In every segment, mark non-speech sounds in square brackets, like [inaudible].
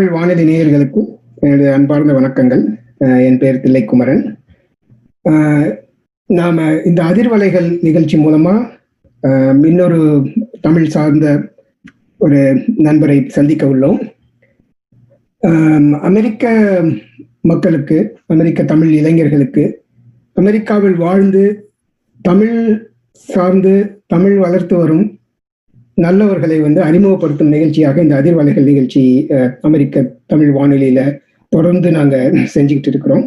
தமிழ் வானொலி நேயர்களுக்கும் எனது அன்பார்ந்த வணக்கங்கள். என் பெயர் தில்லைக்குமரன். நாம் இந்த அதிர்வலைகள் நிகழ்ச்சி மூலமாக இன்னொரு தமிழ் சார்ந்த ஒரு நண்பரை சந்திக்க உள்ளோம். அமெரிக்க மக்களுக்கு அமெரிக்க தமிழ் இளைஞர்களுக்கு அமெரிக்காவில் வாழ்ந்து தமிழ் சார்ந்து தமிழ் வளர்த்து வரும் நல்லவர்களை வந்து அறிமுகப்படுத்தும் நிகழ்ச்சியாக இந்த அதிர்வலைகள் நிகழ்ச்சி அமெரிக்க தமிழ் வானொலியில தொடர்ந்து நாங்க செஞ்சுக்கிட்டு இருக்கிறோம்.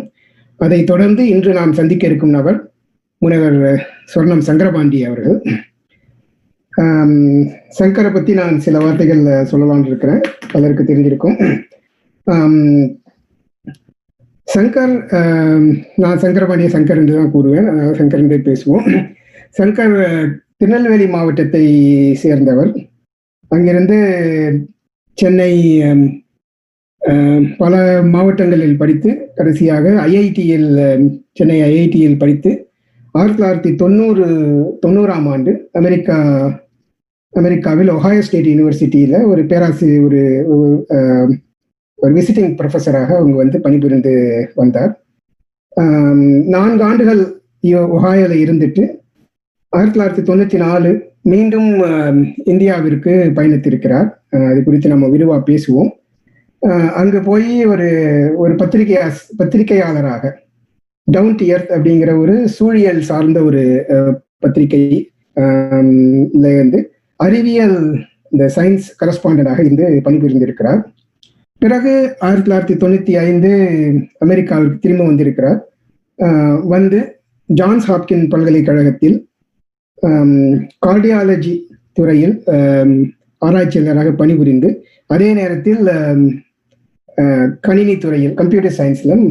அதை தொடர்ந்து இன்று நாம் சந்திக்க இருக்கும் நபர் முனைவர் சொர்ணம் சங்கரபாண்டி அவர்கள். சங்கரை பத்தி நான் சில வார்த்தைகள் சொல்லலாம்னு இருக்கிறேன். பலருக்கு தெரிஞ்சிருக்கும். சங்கர் நான் சங்கரபாண்டிய சங்கர் என்று தான் கூறுவேன். சங்கர் என்றே பேசுவோம். சங்கர் திருநெல்வேலி மாவட்டத்தை சேர்ந்தவர். அங்கிருந்து சென்னை பல மாவட்டங்களில் படித்து கடைசியாக ஐஐடியில் சென்னை ஐஐடியில் படித்து ஆயிரத்தி தொள்ளாயிரத்தி தொண்ணூறு தொண்ணூறாம் ஆண்டு அமெரிக்கா அமெரிக்காவில் ஒஹாயோ ஸ்டேட் யூனிவர்சிட்டியில் ஒரு பேராசிரியர் ஒரு ஒரு, விசிட்டிங் ப்ரொஃபஸராக அவங்க வந்து பணிபுரிந்து வந்தார். நான்கு ஆண்டுகள் இ- இருந்துட்டு ஆயிரத்தி தொள்ளாயிரத்தி தொண்ணூத்தி நாலு மீண்டும் இந்தியாவிற்கு பயணித்திருக்கிறார். அது குறித்து நம்ம விரிவா பேசுவோம். அங்கு போய் ஒரு ஒரு பத்திரிகையா பத்திரிகையாளராக டவுன் டு எர்த் அப்படிங்கிற ஒரு சூழியல் சார்ந்த ஒரு பத்திரிகை வந்து அறிவியல் இந்த சயின்ஸ் கரஸ்பாண்டாக இருந்து பணிபுரிந்திருக்கிறார். பிறகு ஆயிரத்தி தொள்ளாயிரத்தி தொண்ணூத்தி ஐந்து அமெரிக்காவிற்கு திரும்ப வந்திருக்கிறார். வந்து ஜான்ஸ் ஹாப்கின் பல்கலைக்கழகத்தில் கார்டியாலஜி துறையில் ஆராய்ச்சியாளராக பணிபுரிந்து அதே நேரத்தில் கணினி துறையில் கம்ப்யூட்டர் சயின்ஸில்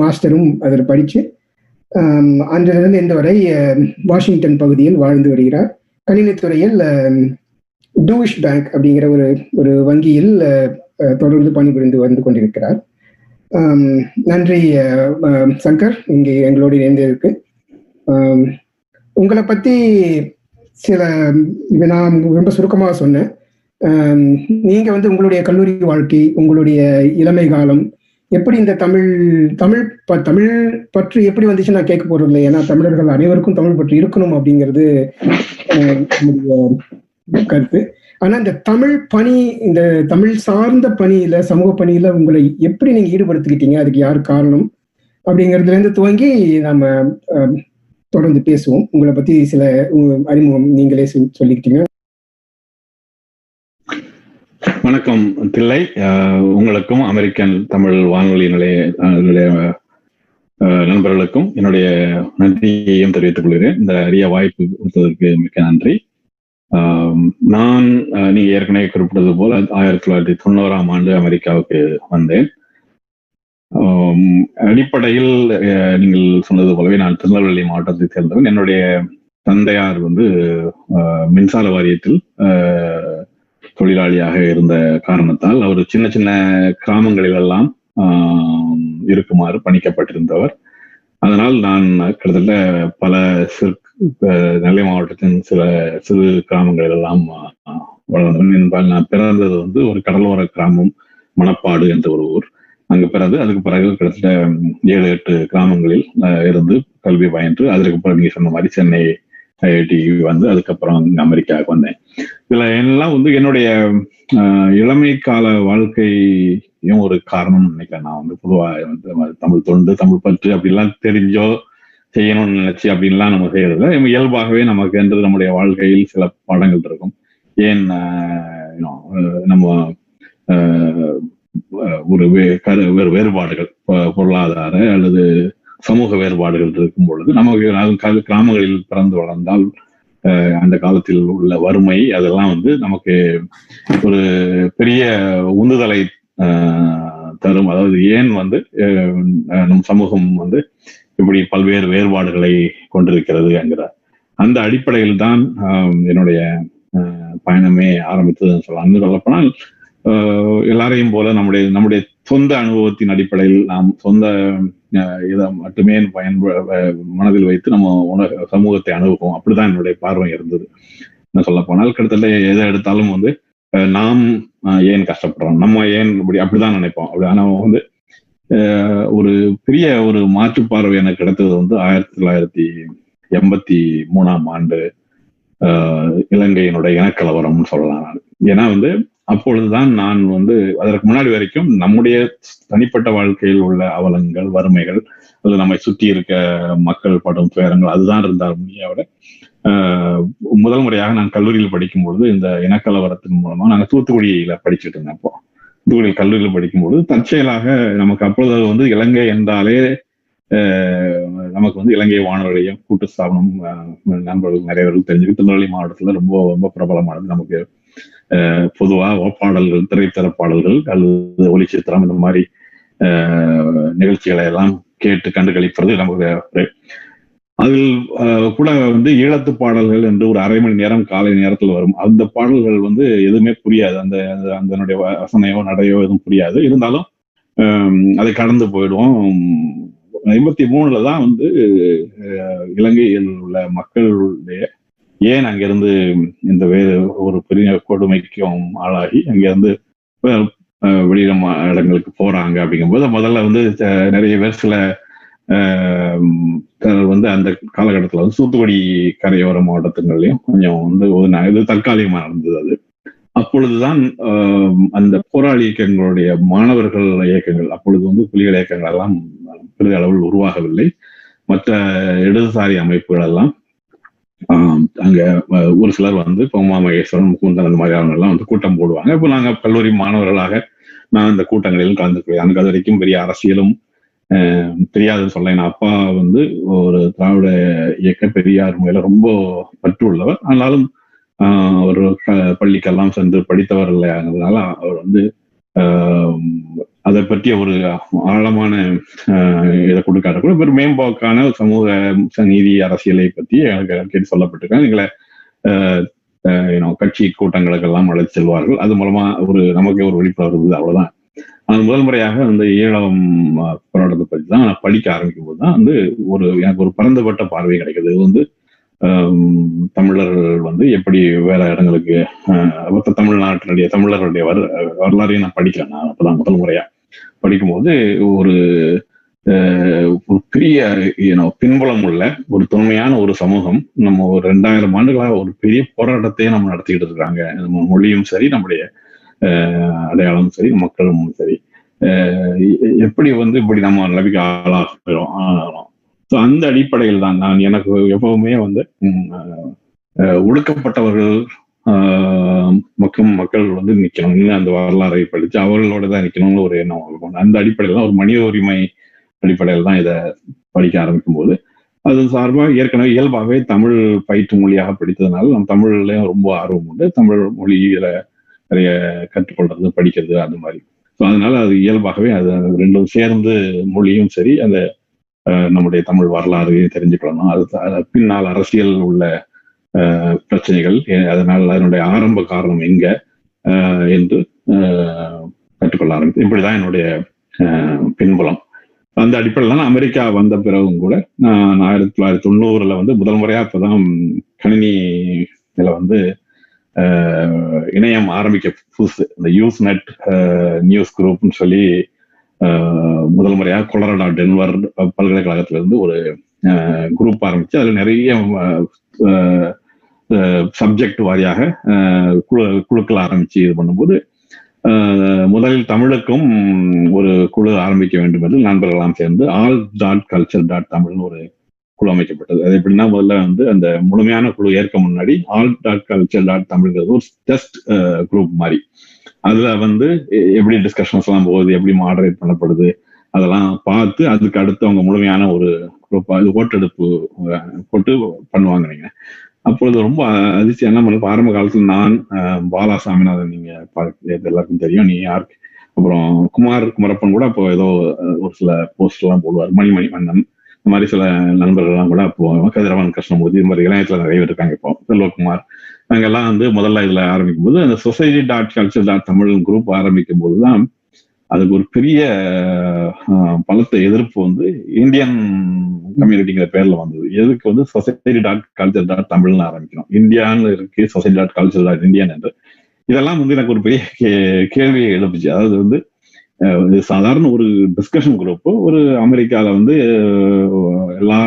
மாஸ்டரும் அதில் படித்து அன்றிலிருந்து இந்த வரை வாஷிங்டன் பகுதியில் வாழ்ந்து வருகிறார். கணினி துறையில் டூஷ் பேங்க் அப்படிங்கிற ஒரு ஒரு வங்கியில் தொடர்ந்து பணிபுரிந்து வந்து கொண்டிருக்கிறார். நன்றி சங்கர் இங்கே எங்களோடு இணைந்திருக்கு. உங்களை பத்தி சில நான் ரொம்ப சுருக்கமாக சொன்னேன். நீங்கள் நீங்க வந்து உங்களுடைய கல்லூரி வாழ்க்கை உங்களுடைய இளமை காலம் எப்படி இந்த தமிழ் தமிழ் ப- தமிழ் பற்று எப்படி வந்துச்சு நான் கேட்க போறது இல்லை ஏன்னா தமிழர்கள் அனைவருக்கும் தமிழ் பற்று இருக்கணும் அப்படிங்கிறது என்னுடைய கருத்து. ஆனா இந்த தமிழ் பணி இந்த தமிழ் சார்ந்த பணியில சமூக பணியில உங்களை எப்படி நீங்க ஈடுபடுத்திக்கிட்டீங்க? அதுக்கு யார் காரணம்? அப்படிங்கிறதுல இருந்து துவங்கி நம்ம தொடர்ந்து பேசுவோம். உங்களை பத்தி சில அறிமுகம் நீங்களே சொல்லிக்கிட்டீங்க. வணக்கம் தில்லை உங்களுக்கும் அமெரிக்கன் தமிழ் வானொலி நிலைய நண்பர்களுக்கும் என்னுடைய நன்றியையும் தெரிவித்துக் கொள்கிறேன். இந்த அரிய வாய்ப்பு கொடுத்ததற்கு மிக்க நன்றி. நான் நீங்க ஏற்கனவே குறிப்பிட்டது போல ஆயிரத்தி தொள்ளாயிரத்தி தொண்ணூறாம் ஆண்டு அமெரிக்காவுக்கு வந்தேன். அடிப்படையில் நீங்கள் சொன்னது போலவே நான் திருநெல்வேலி மாவட்டத்தை சேர்ந்தவன். என்னுடைய தந்தையார் வந்து மின்சார வாரியத்தில் தொழிலாளியாக இருந்த காரணத்தால் அவர் சின்ன சின்ன கிராமங்களிலெல்லாம் இருக்குமாறு பணிக்கப்பட்டிருந்தவர். அதனால் நான் கிட்டத்தட்ட பல சிறு நெல்லை மாவட்டத்தின் சில சிறு கிராமங்களிலெல்லாம் வளர்ந்தவன். என்பால் நான் பிறந்தது வந்து ஒரு கடலோர கிராமம் மணப்பாடு என்ற ஒரு ஊர். அங்கு பிறகு அதுக்கு பிறகு கிட்டத்தட்ட ஏழு எட்டு கிராமங்களில் இருந்து கல்வி பயின்று அதற்கு பிறகு நீங்க சொன்ன மாதிரி சென்னை ஐஐடி வந்து அதுக்கப்புறம் அமெரிக்காவுக்கு வந்தேன். இதுல எல்லாம் வந்து என்னுடைய ஆஹ், இளமை கால வாழ்க்கையும் ஒரு காரணம் நினைக்கிறேன். நான் வந்து பொதுவா வந்து தமிழ் தொண்டு தமிழ் பற்று அப்படிலாம் தெரிஞ்சோ செய்யணும்னு நினைச்சு அப்படின்லாம் நம்ம செய்யறதில்ல. இயல்பாகவே நமக்கு என்று நம்முடைய வாழ்க்கையில் சில பாடங்கள் இருக்கும். ஏன் நம்ம ஆஹ், ஒரு வே- கரு வேறு வேறுபாடுகள் பொருளாதார அல்லது சமூக வேறுபாடுகள் இருக்கும் பொழுது நமக்கு கிராமங்களில் பிறந்து வளர்ந்தால் அஹ், அந்த காலத்தில் உள்ள வறுமை அதெல்லாம் வந்து நமக்கு ஒரு பெரிய உந்துதலை தரும். அதாவது ஏன் வந்து நம் சமூகம் வந்து இப்படி பல்வேறு வேறுபாடுகளை கொண்டிருக்கிறது என்கிற அந்த அடிப்படையில் தான் ஆஹ், என்னுடைய பயணமே ஆரம்பித்ததுன்னு சொல்லலாம் சொல்லப்போனால் எல்லாரையும் போல நம்முடைய நம்முடைய சொந்த அனுபவத்தின் அடிப்படையில் நாம் சொந்த இதை மட்டுமே பயன்ப மனதில் வைத்து நம்ம உண- சமூகத்தை அணுகுவோம். அப்படிதான் என்னுடைய பார்வை இருந்தது. என்ன சொல்ல போனால் கிட்டத்தட்ட எதை எடுத்தாலும் வந்து அஹ், நாம் அஹ், ஏன் கஷ்டப்படுறோம்? நம்ம ஏன் இப்படி அப்படிதான் நினைப்போம். அப்படி ஆனா வந்து ஒரு பெரிய ஒரு மாற்று பார்வை எனக்கு கிடைத்தது வந்து ஆயிரத்தி தொள்ளாயிரத்தி எண்பத்தி மூணாம் ஆண்டு இலங்கையினுடைய இனக்கலவரம்னு சொல்லலாம் நான். ஏன்னா வந்து அப்பொழுதுதான் நான் வந்து அதற்கு முன்னாடி வரைக்கும் நம்முடைய தனிப்பட்ட வாழ்க்கையில் உள்ள அவலங்கள் வறுமைகள் அது நம்மை சுற்றி இருக்க மக்கள் படும் துயரங்கள் அதுதான் இருந்தால் முடியாவிட முதல் முறையாக நான் கல்லூரியில் படிக்கும் பொழுது இந்த இனக்கலவரத்தின் மூலமா நாங்கள் தூத்துக்குடியில படிச்சுட்டு இருந்தேன் அப்போ. தூத்துக்குடியில் கல்லூரியில் படிக்கும்போது தற்செயலாக நமக்கு அப்பொழுது வந்து இலங்கை என்றாலே நமக்கு வந்து இலங்கை வானொலியும் கூட்டு ஸ்தாபனம் நண்பர்கள் நிறைய பேருக்கு தெரிஞ்சுக்கிட்டு திருநெல்வேலி மாவட்டத்துல ரொம்ப ரொம்ப பிரபலமானது நமக்கு. பொதுவாக பொதுவா பாடல்கள் திரைத்தர பாடல்கள் அல்லது ஒளிச்சித்திரம் இந்த மாதிரி ஆஹ் நிகழ்ச்சிகளை எல்லாம் கேட்டு கண்டுகளிப்பது நமக்கு அதில் கூட வந்து ஈழத்து பாடல்கள் என்று ஒரு அரை மணி நேரம் காலை நேரத்தில் வரும். அந்த பாடல்கள் வந்து எதுவுமே புரியாது. அந்த அதனுடைய வசனையோ நடையோ எதுவும் புரியாது. இருந்தாலும் அதை கடந்து போயிடுவோம். ஐம்பத்தி மூணுல தான் வந்து இலங்கையில் உள்ள மக்களுடைய ஏன் அங்கிருந்து இந்த வேறு ஒரு பெரிய கொடுமைக்கும் ஆளாகி அங்கிருந்து ஆஹ், வெளியில மா- இடங்களுக்கு போறாங்க அப்படிங்கும்போது முதல்ல வந்து நிறைய பேர் சில வந்து அந்த காலகட்டத்தில் வந்து தூத்துக்குடி கரையோர மாவட்டத்துங்களையும் கொஞ்சம் வந்து ஒதுனாங்க இது தற்காலிகமாக நடந்தது அது. அப்பொழுதுதான் அந்த போராளி இயக்கங்களுடைய மாணவர்கள் இயக்கங்கள் அப்பொழுது வந்து புலிகள் இயக்கங்கள் எல்லாம் பெரிய அளவில் உருவாகவில்லை. மற்ற இடதுசாரி அமைப்புகள் எல்லாம் அங்க ஒரு சிலர் வந்து இப்போ உமா மகேஸ்வரன் முகுந்தன் அந்த மாதிரியான எல்லாம் வந்து கூட்டம் போடுவாங்க. இப்போ நாங்க கல்லூரி மாணவர்களாக நான் இந்த கூட்டங்களில் கலந்துக்கிறேன் எனக்கு அது வரைக்கும் பெரிய அரசியலும் ஆஹ், தெரியாதுன்னு சொல்ல என் அப்பா வந்து ஒரு திராவிட இயக்க பெரியார் முறையில ரொம்ப பற்று உள்ளவர் ஆனாலும் ஆஹ், ஒரு பள்ளிக்கெல்லாம் சென்று படித்தவர் இல்லையாங்கிறதுனால அவர் வந்து ஆஹ், அதை பற்றிய ஒரு ஆழமான இதை கொடுக்காத கூட ஒரு மேம்போக்கான சமூக நீதி அரசியலை பற்றி எனக்கு கேட்டு சொல்லப்பட்டிருக்கேன் எங்களை கட்சி கூட்டங்களுக்கு எல்லாம் கட்சி கூட்டங்களுக்கெல்லாம் அழைத்து செல்வார்கள். அது மூலமா ஒரு நமக்கே ஒரு விழிப்புணர்வு இருந்தது அவ்வளவுதான். அது முதல் முறையாக அந்த ஈழம் போராட்டத்தை பற்றி தான் நான் படிக்க ஆரம்பிக்கும் போது தான் வந்து ஒரு எனக்கு ஒரு பரந்துபட்ட பார்வை கிடைக்குது. இது வந்து தமிழர்கள் வந்து எப்படி வேற இடங்களுக்கு மொத்த தமிழ்நாட்டினுடைய தமிழர்களுடைய வர வரலாறையும் நான் படிக்கிறேன். நான் அப்பதான் முதல் முறையா. படிக்கும்போது ஒரு ஒரு பெரிய பின்புலம் உள்ள ஒரு தொன்மையான ஒரு சமூகம் நம்ம ஒரு ரெண்டாயிரம் ஆண்டுகளாக ஒரு பெரிய போராட்டத்தையே நம்ம நடத்திக்கிட்டு இருக்காங்க. நம்ம மொழியும் சரி நம்முடைய ஆஹ், அடையாளமும் சரி மக்களும் சரி. எப்படி வந்து இப்படி நம்ம நிலைமைக்கு ஆளாகிறோம் ஆளாகிறோம். ஸோ அந்த அடிப்படையில் தான் நான் எனக்கு எப்பவுமே வந்து ஆஹ், ஒடுக்கப்பட்டவர்கள் மக்கள் மக்கள் வந்து நிற்கணும் அந்த வரலாறை படித்து அவர்களோட தான் நிற்கணும்னு ஒரு எண்ணம் இருக்கும் அந்த அடிப்படையில் தான் ஒரு மனித உரிமை அடிப்படையில் தான் இதை படிக்க ஆரம்பிக்கும் போது அது சார்பாக ஏற்கனவே இயல்பாகவே தமிழ் பயிற்று மொழியாக படித்ததுனால நம்ம தமிழ்லேயும் ரொம்ப ஆர்வம் உண்டு. தமிழ் மொழியில நிறைய கற்றுக்கொள்றது படிக்கிறது அந்த மாதிரி. ஸோ அதனால அது இயல்பாகவே அது ரெண்டும் சேர்ந்து மொழியும் சரி அந்த நம்முடைய தமிழ் வரலாறு தெரிஞ்சுக்கணும். அது பின்னால் அரசியல் உள்ள பிரச்சனைகள் அதனால் அதனுடைய ஆரம்ப காரணம் எங்க என்று கற்றுக்கொள்ள ஆரம்பித்தது இப்படிதான் என்னுடைய பின்புலம். அந்த அடிப்படையில் தான் அமெரிக்கா வந்த பிறகும் கூட நான் ஆயிரத்தி தொள்ளாயிரத்தி தொண்ணூறுல வந்து முதல் முறையா இப்பதான் கணினியில வந்து இணையம் ஆரம்பிக்க புதுசு. இந்த யூஸ் நெட் நியூஸ் குரூப்னு சொல்லி முதல் முறையாக கொலரடா டென்வர் பல்கலைக்கழகத்துல இருந்து ஒரு குரூப் ஆரம்பிச்சு அதுல நிறைய சப்ஜெக்ட் வாரியாக குழு குழுக்கள் ஆரம்பிச்சு இது பண்ணும்போது முதலில் தமிழுக்கும் ஒரு குழு ஆரம்பிக்க வேண்டும் என்று நண்பர்களெல்லாம் சேர்ந்து ஆல் டாட் கல்ச்சர் டாட் தமிழ்னு ஒரு குழு அமைக்கப்பட்டது. அது எப்படின்னா முதல்ல வந்து அந்த முழுமையான குழு ஏற்க முன்னாடி ஆல் டாட் கல்ச்சர் டாட் தமிழ்ங்கிறது ஒரு டெஸ்ட் குரூப் மாதிரி. அதுல வந்து எப்படி டிஸ்கஷன்ஸ் எல்லாம் போகுது எப்படி மாடரேட் பண்ணப்படுது அதெல்லாம் பார்த்து அதுக்கு அடுத்து அவங்க முழுமையான ஒரு குரூப் அது ஓட்டெடுப்பு போட்டு பண்ணுவாங்க நீங்க. அப்பொழுது ரொம்ப அதிர்ச்சி என்ன பண்ண ஆரம்ப காலத்துல நான் பாலா சாமிநாதன் நீங்க எல்லாருக்கும் தெரியும். நீ யார்? அப்புறம் குமார் குமரப்பன் கூட அப்போ ஏதோ ஒரு சில போஸ்ட் எல்லாம் போடுவார். மணிமணி மன்னன். இந்த மாதிரி சில நண்பர்கள்லாம் கூட அப்போ கதிரவன் கிருஷ்ணமூர்த்தி இந்த மாதிரி இளையத்துல நிறைய பேர் இருக்காங்க இப்போ. செல்வகுமார். நாங்கெல்லாம் வந்து முதல்ல இதுல ஆரம்பிக்கும் போது அந்த society dot culture dot Tamil group ஆரம்பிக்கும் போதுதான் அதுக்கு ஒரு பெரிய பலத்த எதிர்ப்பு வந்து இந்தியன் கம்யூனிட்டிங்கிற பேர்ல வந்தது. எதுக்கு வந்து சொசைட்டி டாட் கல்ச்சர் டாட் தமிழ்னு ஆரம்பிக்கணும் இந்தியான்னு இருக்கு society dot culture dot Indian என்று. இதெல்லாம் வந்து எனக்கு ஒரு பெரிய கே- கேள்வியை எழுப்புச்சு. அதாவது வந்து அஹ், சாதாரண ஒரு டிஸ்கஷன் குரூப் ஒரு அமெரிக்கால வந்து எல்லா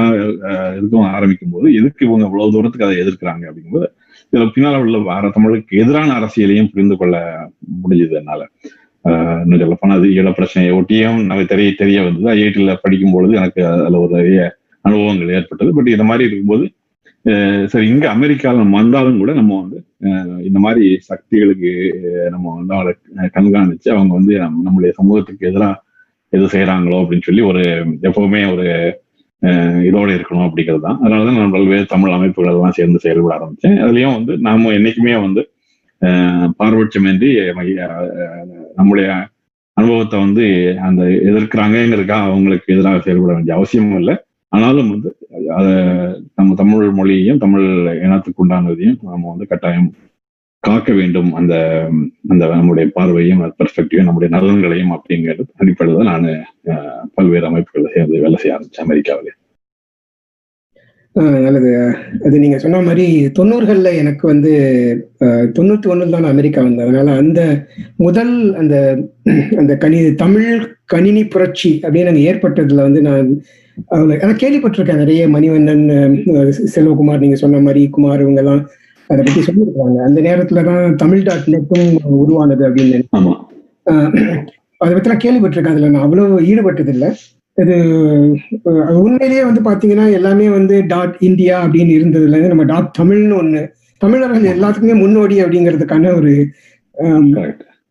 இதுக்கும் ஆரம்பிக்கும் போது எதுக்கு இவங்க இவ்வளவு தூரத்துக்கு அதை எதிர்க்கிறாங்க அப்படிங்கும்போது இதுல பின்னால உள்ள வர தமிழுக்கு எதிரான அரசியலையும் புரிந்து கொள்ள முடிஞ்சது என்னால. இன்னும் சொல்ல போனால் அது ஈழ பிரச்சனையை ஒட்டியும் நமக்கு தெரிய தெரிய வந்தது. ஐஐடியில் படிக்கும் பொழுது எனக்கு அதில் ஒரு நிறைய அனுபவங்கள் ஏற்பட்டது. பட் இந்த மாதிரி இருக்கும்போது சரி இங்கே அமெரிக்காவில் நம்ம வந்தாலும் கூட நம்ம வந்து இந்த மாதிரி சக்திகளுக்கு நம்ம வந்து அவளை கண்காணிச்சு அவங்க வந்து நம்மளுடைய நம்முடைய சமூகத்துக்கு எதிராக எது செய்கிறாங்களோ அப்படின்னு சொல்லி ஒரு எப்பவுமே ஒரு இதோடு இருக்கணும் அப்படிங்கிறது தான் அதனாலதான் நான் பல்வேறு தமிழ் அமைப்புகள் எல்லாம் சேர்ந்து செயல்பட ஆரம்பித்தேன் அதுலேயும் வந்து நாம என்றைக்குமே வந்து பார்வட்சமின்றி நம்முடைய அனுபவத்தை வந்து அந்த எதிர்க்கிறாங்கிறதுக்காக அவங்களுக்கு எதிராக செயல்பட வேண்டிய அவசியமும் இல்லை. ஆனாலும் வந்து அத நம்ம தமிழ் மொழியையும் தமிழ் இனத்துக்கு உண்டானதையும் நம்ம வந்து கட்டாயம் காக்க வேண்டும். அந்த அந்த நம்முடைய பார்வையும் பெர்ஸ்பெக்டிவையும் நம்முடைய நலன்களையும் அப்படிங்கிறது அடிப்படையில் நான் பல்வேறு அமைப்புகளை சேர்ந்து வேலை செய்ய ஆரம்பிச்சேன் அமெரிக்காவிலே. நல்லது. அது நீங்க சொன்ன மாதிரி தொண்ணூறுகள்ல எனக்கு வந்து தொண்ணூத்தி ஒண்ணுல தான் அமெரிக்கா வந்தேன். அதனால அந்த முதல் அந்த அந்த கணி தமிழ் கணினி புரட்சி அப்படின்னு அங்க ஏற்பட்டதுல வந்து நான் நான் கேள்விப்பட்டிருக்கேன். நிறைய மணிவண்ணன் செல்வகுமார் நீங்க சொன்ன மாதிரி குமார் இவங்க எல்லாம் அதை பத்தி சொல்லியிருக்காங்க. அந்த நேரத்துல தான் தமிழ் டாட் நெட்டும் உருவானது அப்படின்னு அதை பத்தி நான் கேள்விப்பட்டிருக்கேன். அதுல நான் அவ்வளவு ஈடுபட்டதில்லை. இது உண்மையிலேயே வந்து பாத்தீங்கன்னா எல்லாமே வந்து டாட் இந்தியா அப்படின்னு இருந்ததுல இருந்து நம்ம டாட் தமிழ்னு ஒண்ணு தமிழர்கள் எல்லாத்துக்குமே முன்னோடி அப்படிங்கிறதுக்கான ஒரு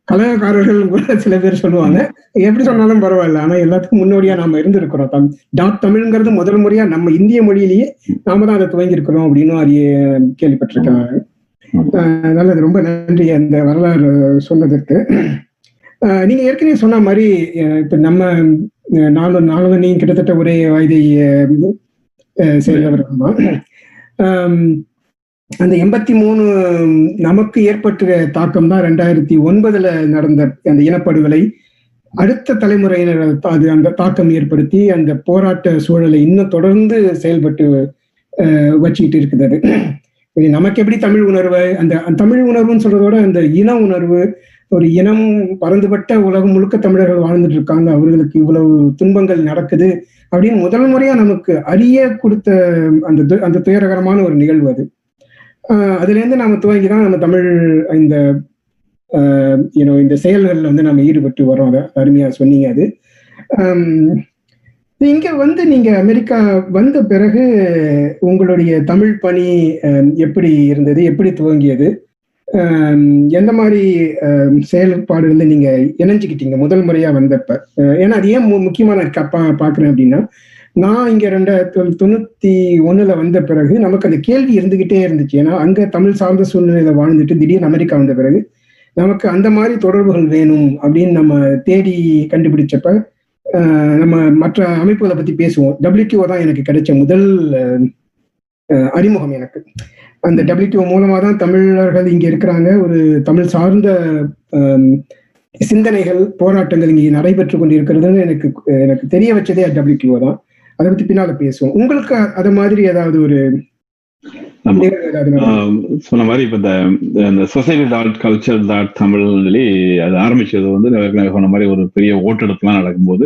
கலகக்காரர்கள் கூட சில பேர் சொல்லுவாங்க. எப்படி சொன்னாலும் பரவாயில்ல ஆனா எல்லாத்துக்கும் முன்னோடியா நாம இருந்திருக்கிறோம். தம் டாட் தமிழ்ங்கிறது முதல் முறையா நம்ம இந்திய மொழியிலேயே நாம தான் அதை துவங்கி இருக்கிறோம் அப்படின்னு அறிய கேள்விப்பட்டிருக்கேன் ஆஹ் நல்லது. ரொம்ப நன்றி அந்த வரலாறு சொன்னதற்கு. நீங்க ஏற்கனவே சொன்ன மாதிரி இப்ப நம்ம அஹ் நானும் நீங்க கிட்டத்தட்ட ஒரே வயதை அஹ், தான் அந்த எண்பத்தி மூணு நமக்கு ஏற்பட்ட தாக்கம் தான் ரெண்டாயிரத்தி ஒன்பதுல நடந்த அந்த இனப்படுகொலை. அடுத்த தலைமுறையினர் அது அந்த தாக்கம் ஏற்படுத்தி அந்த போராட்ட சூழலை இன்னும் தொடர்ந்து செயல்பட்டு அஹ், வச்சுக்கிட்டு இருக்குது அது. நமக்கு எப்படி தமிழ் உணர்வு? அந்த தமிழ் உணர்வுன்னு சொல்றதோட அந்த இன உணர்வு ஒரு இனம் பறந்துபட்ட உலகம் முழுக்க தமிழர்கள் வாழ்ந்துட்டு இருக்காங்க. அவர்களுக்கு இவ்வளவு துன்பங்கள் நடக்குது அப்படின்னு முதல் முறையா நமக்கு அறிய கொடுத்த அந்த து- அந்த துயரகரமான ஒரு நிகழ்வு அது. ஆஹ் அதுல இருந்து நாம துவங்கி தான் நம்ம தமிழ் இந்த யூனோ இந்த செயல்களில் வந்து நம்ம ஈடுபட்டு வரோம் அதை அருமையா சொன்னீங்க அது. இங்க வந்து நீங்க அமெரிக்கா வந்த பிறகு உங்களுடைய தமிழ் பணி எப்படி இருந்தது? எப்படி துவங்கியது? எந்த மாதிரி ஆம், நீங்க இணைஞ்சுக்கிட்டீங்க முதல் முறையா வந்தப்ப? ஏன்னா அது ஏன் மு- முக்கியமா நான் கப்பா பாக்குறேன் அப்படின்னா நான் இங்க ரெண்டாயிரத்தி தொண்ணூத்தி ஒண்ணுல வந்த பிறகு நமக்கு அந்த கேள்வி இருந்துகிட்டே இருந்துச்சு. ஏன்னா அங்க தமிழ் சார்ந்த சூழ்நிலையில வாழ்ந்துட்டு திடீர்னு அமெரிக்கா வந்த பிறகு நமக்கு அந்த மாதிரி தொடர்புகள் வேணும் அப்படின்னு நம்ம தேடி கண்டுபிடிச்சப்ப நம்ம மற்ற அமைப்புகளை பத்தி பேசுவோம். டபிள்யூடிஓ தான் எனக்கு கிடைச்ச முதல் அறிமுகம் எனக்கு. அந்த டபிள்யூடிஓ மூலமா தான் தமிழர்கள் இங்க இருக்கிறாங்க. ஒரு தமிழ் சார்ந்த சிந்தனைகள் போராட்டங்கள் இங்கே நடைபெற்று கொண்டிருக்கிறதுன்னு எனக்கு எனக்கு தெரிய வச்சதே டபிள்யூடிஓ தான். அதை பத்தி பின்னால பேசுவோம். உங்களுக்கு அது மாதிரி ஏதாவது ஒரு சொன்ன மாதிரி இப்ப இந்த society dot culture dot Tamil சொல்லி அது ஆரம்பிச்சது வந்து சொன்ன மாதிரி ஒரு பெரிய ஓட்டெடுப்புலாம் நடக்கும்போது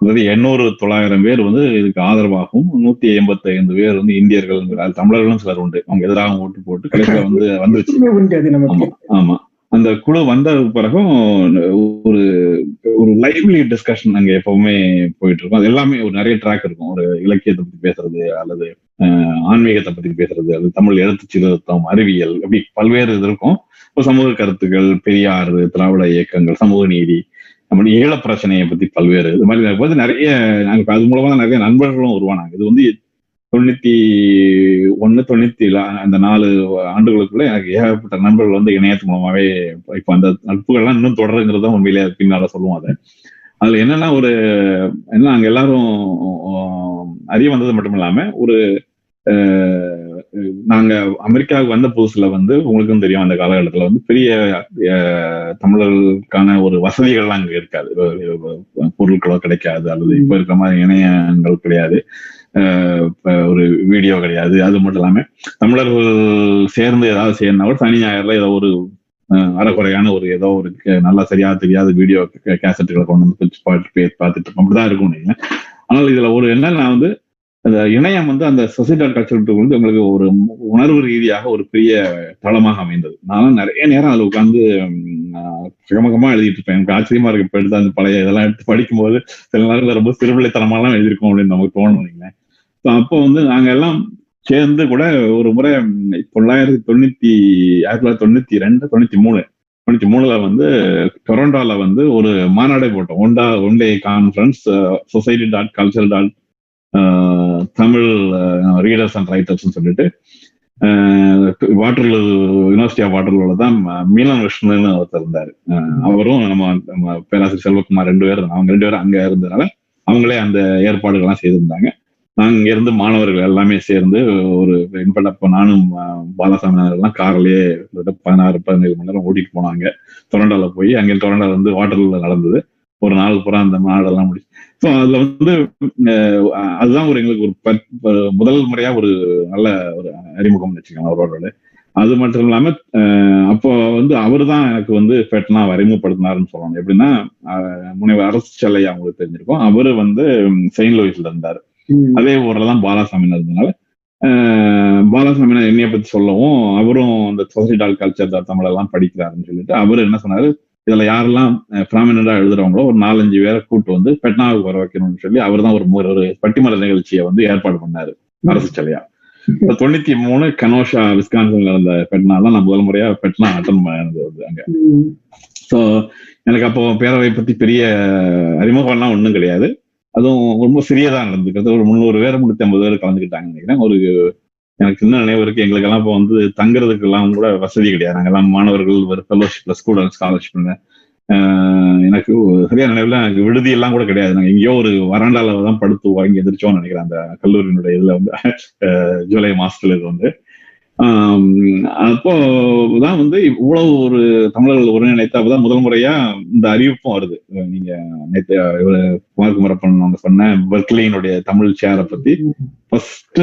அதாவது எண்ணூறு தொள்ளாயிரம் பேர் வந்து இதுக்கு ஆதரவாகவும் நூத்தி எண்பத்தி ஐந்து பேர் வந்து இந்தியர்கள் அது தமிழர்களும் சிலர் உண்டு. அவங்க எதிராக ஓட்டு போட்டு கடைசியில வந்து [laughs] வந்துருச்சு. அது ஆமா. அந்த குழு வந்த பிறகும் ஒரு ஒரு லைவ்லி டிஸ்கஷன் அங்க எப்பவுமே போயிட்டு இருக்கும். அது எல்லாமே ஒரு நிறைய ட்ராக் இருக்கும். ஒரு இலக்கியத்தை பத்தி பேசுறது அல்லது ஆன்மீகத்தை பத்தி பேசுறது அல்லது தமிழ் எழுத்து சீர்திருத்தம் அறிவியல் அப்படி பல்வேறு இது இருக்கும். இப்போ சமூக கருத்துக்கள் பெரியார் திராவிட இயக்கங்கள் சமூக நீதி நம்முடைய ஈழ பிரச்சனையை பத்தி பல்வேறு இது மாதிரி இருக்கும்போது நிறைய நாங்க அது மூலமா தான் நிறைய நண்பர்களும் உருவானாங்க. இது வந்து தொண்ணூத்தி ஒன்னு தொண்ணூத்தி அந்த நாலு ஆண்டுகளுக்குள்ள எனக்கு ஏகப்பட்ட நண்பர்கள் வந்து இணையத்து மூலமாவே இப்ப- அந்த நட்புகள்லாம் இன்னும் தொடருங்கிறது தான் உண்மையிலே பின்னால சொல்லுவோம் அதை. அதுல என்னன்னா ஒரு என்ன அங்க எல்லாரும் அறிய வந்தது மட்டும் இல்லாம ஒரு நாங்க அமெரிக்காவுக்கு வந்த புதுசுல வந்து உங்களுக்கும் தெரியும் அந்த காலகட்டத்துல வந்து பெரிய தமிழர்களுக்கான ஒரு வசதிகள்லாம் அங்க இருக்காது. பொருட்களோ கிடைக்காது. அல்லது இப்ப இருக்கிற மாதிரி இணையங்கள் கிடையாது. ஒரு வீடியோ கிடையாது. அது மட்டும் இல்லாம தமிழர்கள் சேர்ந்து ஏதாவது செய்யணும்னா கூட சனி ஞாயிறுல ஏதோ ஒரு அஹ், ஒரு ஏதோ ஒரு நல்லா சரியா தெரியாத வீடியோ கேசட்டுகளை கொண்டு வந்து பாட்டு பார்த்துட்டு இருக்கோம் அப்படிதான் இருக்கும் நீங்க. ஆனால் இதுல ஒரு என்ன நான் வந்து அந்த இணையம் வந்து அந்த சொசைட்டல் கல்ச்சர் வந்து உங்களுக்கு ஒரு உணர்வு ரீதியாக ஒரு பெரிய தளமாக அமைந்தது. நானும் நிறைய நேரம் அதில் உட்காந்து கமகமா எழுதிட்டு இருப்பேன். எனக்கு ஆச்சரியமா இருக்கு. இப்போ எடுத்து அந்த பழைய இதெல்லாம் எடுத்து படிக்கும்போது சில நேரங்கள் ரொம்ப சிறுபிள்ளைத்தனமாலாம் எழுதியிருக்கோம் அப்படின்னு நமக்கு தோணும் இல்லைங்களா ஸோ அப்போ வந்து நாங்க எல்லாம் சேர்ந்து கூட ஒரு முறை தொள்ளாயிரத்தி தொண்ணூத்தி ஆயிரத்தி தொள்ளாயிரத்தி தொண்ணூத்தி ரெண்டு தொண்ணூத்தி மூணு தொண்ணூத்தி மூணுல வந்து டொரண்டோல வந்து ஒரு மாநாடே போட்டோம். ஒண்டா one day conference society dot culture dot Tamil readers and ரைட்டர்ஸ்னு சொல்லிட்டு வாட்டர்லூ யூனிவர்சிட்டி ஆஃப் வாட்டர்லூல தான் ம- மீனன் விஷ்ணுன்னு ஒருத்தர் இருந்தார். அவரும் நம்ம நம்ம பேராசிரியர் செல்வகுமார் ரெண்டு பேரும் அவங்க ரெண்டு பேரும் அங்கே இருந்ததுனால அவங்களே அந்த ஏற்பாடுகள்லாம் செய்திருந்தாங்க. நாங்கள் இங்கேருந்து மாணவர்கள் எல்லாமே சேர்ந்து ஒரு இன்பட்ட அப்ப நானும் அஹ், பாலசாமி கார்லயே பதினாறு பதினேழு மணி நேரம் ஓட்டிட்டு போனாங்க. டொரண்டோல போய் அங்கே டொரண்டோல வந்து வாட்டர்ல நடந்தது. ஒரு நாள் பூரா அந்த மாடெல்லாம் முடிச்சு ஸோ அதுல வந்து அதுதான் ஒரு எங்களுக்கு ஒரு முதல் முறையா ஒரு நல்ல ஒரு அறிமுகம் வச்சுக்கலாம் அவரோட அது மட்டும் இல்லாம அப்போ வந்து அவர் தான் எனக்கு வந்து பெட்னா அறிமுகப்படுத்தினாருன்னு சொல்லணும். எப்படின்னா முனைவர் அரசு செல்லை அவங்களுக்கு தெரிஞ்சிருக்கும். அவரு வந்து செயின்ட் லூயிஸ்ல இருந்தாரு. அதே ஊர்ல தான் பாலாசாமி இருந்ததுனால அஹ், பாலாசாமி என்னைய பத்தி சொல்லவும் அவரும் அந்த சொசைட்டால் கல்ச்சர் தமிழ் எல்லாம் படிக்கிறாருன்னு சொல்லிட்டு அவர் என்ன சொன்னாரு இதுல யாரெல்லாம் பிராமினா எழுதுறவங்களோ ஒரு நாலஞ்சு பேரை கூட்டு வந்து பெட்னாவுக்கு வர வைக்கணும்னு சொல்லி அவர் தான் ஒரு ஒரு பட்டிமன்ற நிகழ்ச்சியை வந்து ஏற்பாடு பண்ணாரு அரசு இப்ப தொண்ணூத்தி மூணு கனோஷா விஸ்கான்சன்ல இருந்த பெட்னா தான் நான் முதல் முறையா பெட்னா அட்டன் பண்ணது அங்க. ஸோ எனக்கு அப்போ பேரவை பத்தி பெரிய அறிமுகம்லாம் ஒன்றும் கிடையாது. அதுவும் ரொம்ப சிறியதா நடந்துக்கிறது. ஒரு முந்நூறு பேர் முன்னூத்தி ஐம்பது பேர் கலந்துக்கிட்டாங்க நினைக்கிறேன். ஒரு எனக்கு சின்ன நினைவு இருக்கு. எங்களுக்கெல்லாம் இப்போ வந்து தங்குறதுக்கு எல்லாம் கூட வசதி கிடையாது. நாங்கெல்லாம் மாணவர்கள் ஒரு ஃபெலோஷிப்ல ஸ்டூடெண்ட் ஸ்காலர்ஷிப்ல எனக்கு சரியா நினைவுல எனக்கு விடுதி எல்லாம் கூட கிடையாது. நாங்க எங்கேயோ ஒரு வராண்டால தான் படுத்து வாங்கி எதிர்ச்சோம்னு நினைக்கிறேன். அந்த கல்லூரியினுடைய இதுல வந்து ஜூலை மாசத்துல இது வந்து. அப்போ தான் வந்து இவ்வளவு ஒரு தமிழர்கள் ஒருங்கிணைத்து அப்பதான் முதல் முறையா இந்த அறிவிப்பும் வருது. நீங்க நேற்று குமார் குமரப்பன் அவங்க சொன்ன பெர்க்லியினுடைய தமிழ் சேரை பத்தி. ஃபர்ஸ்ட்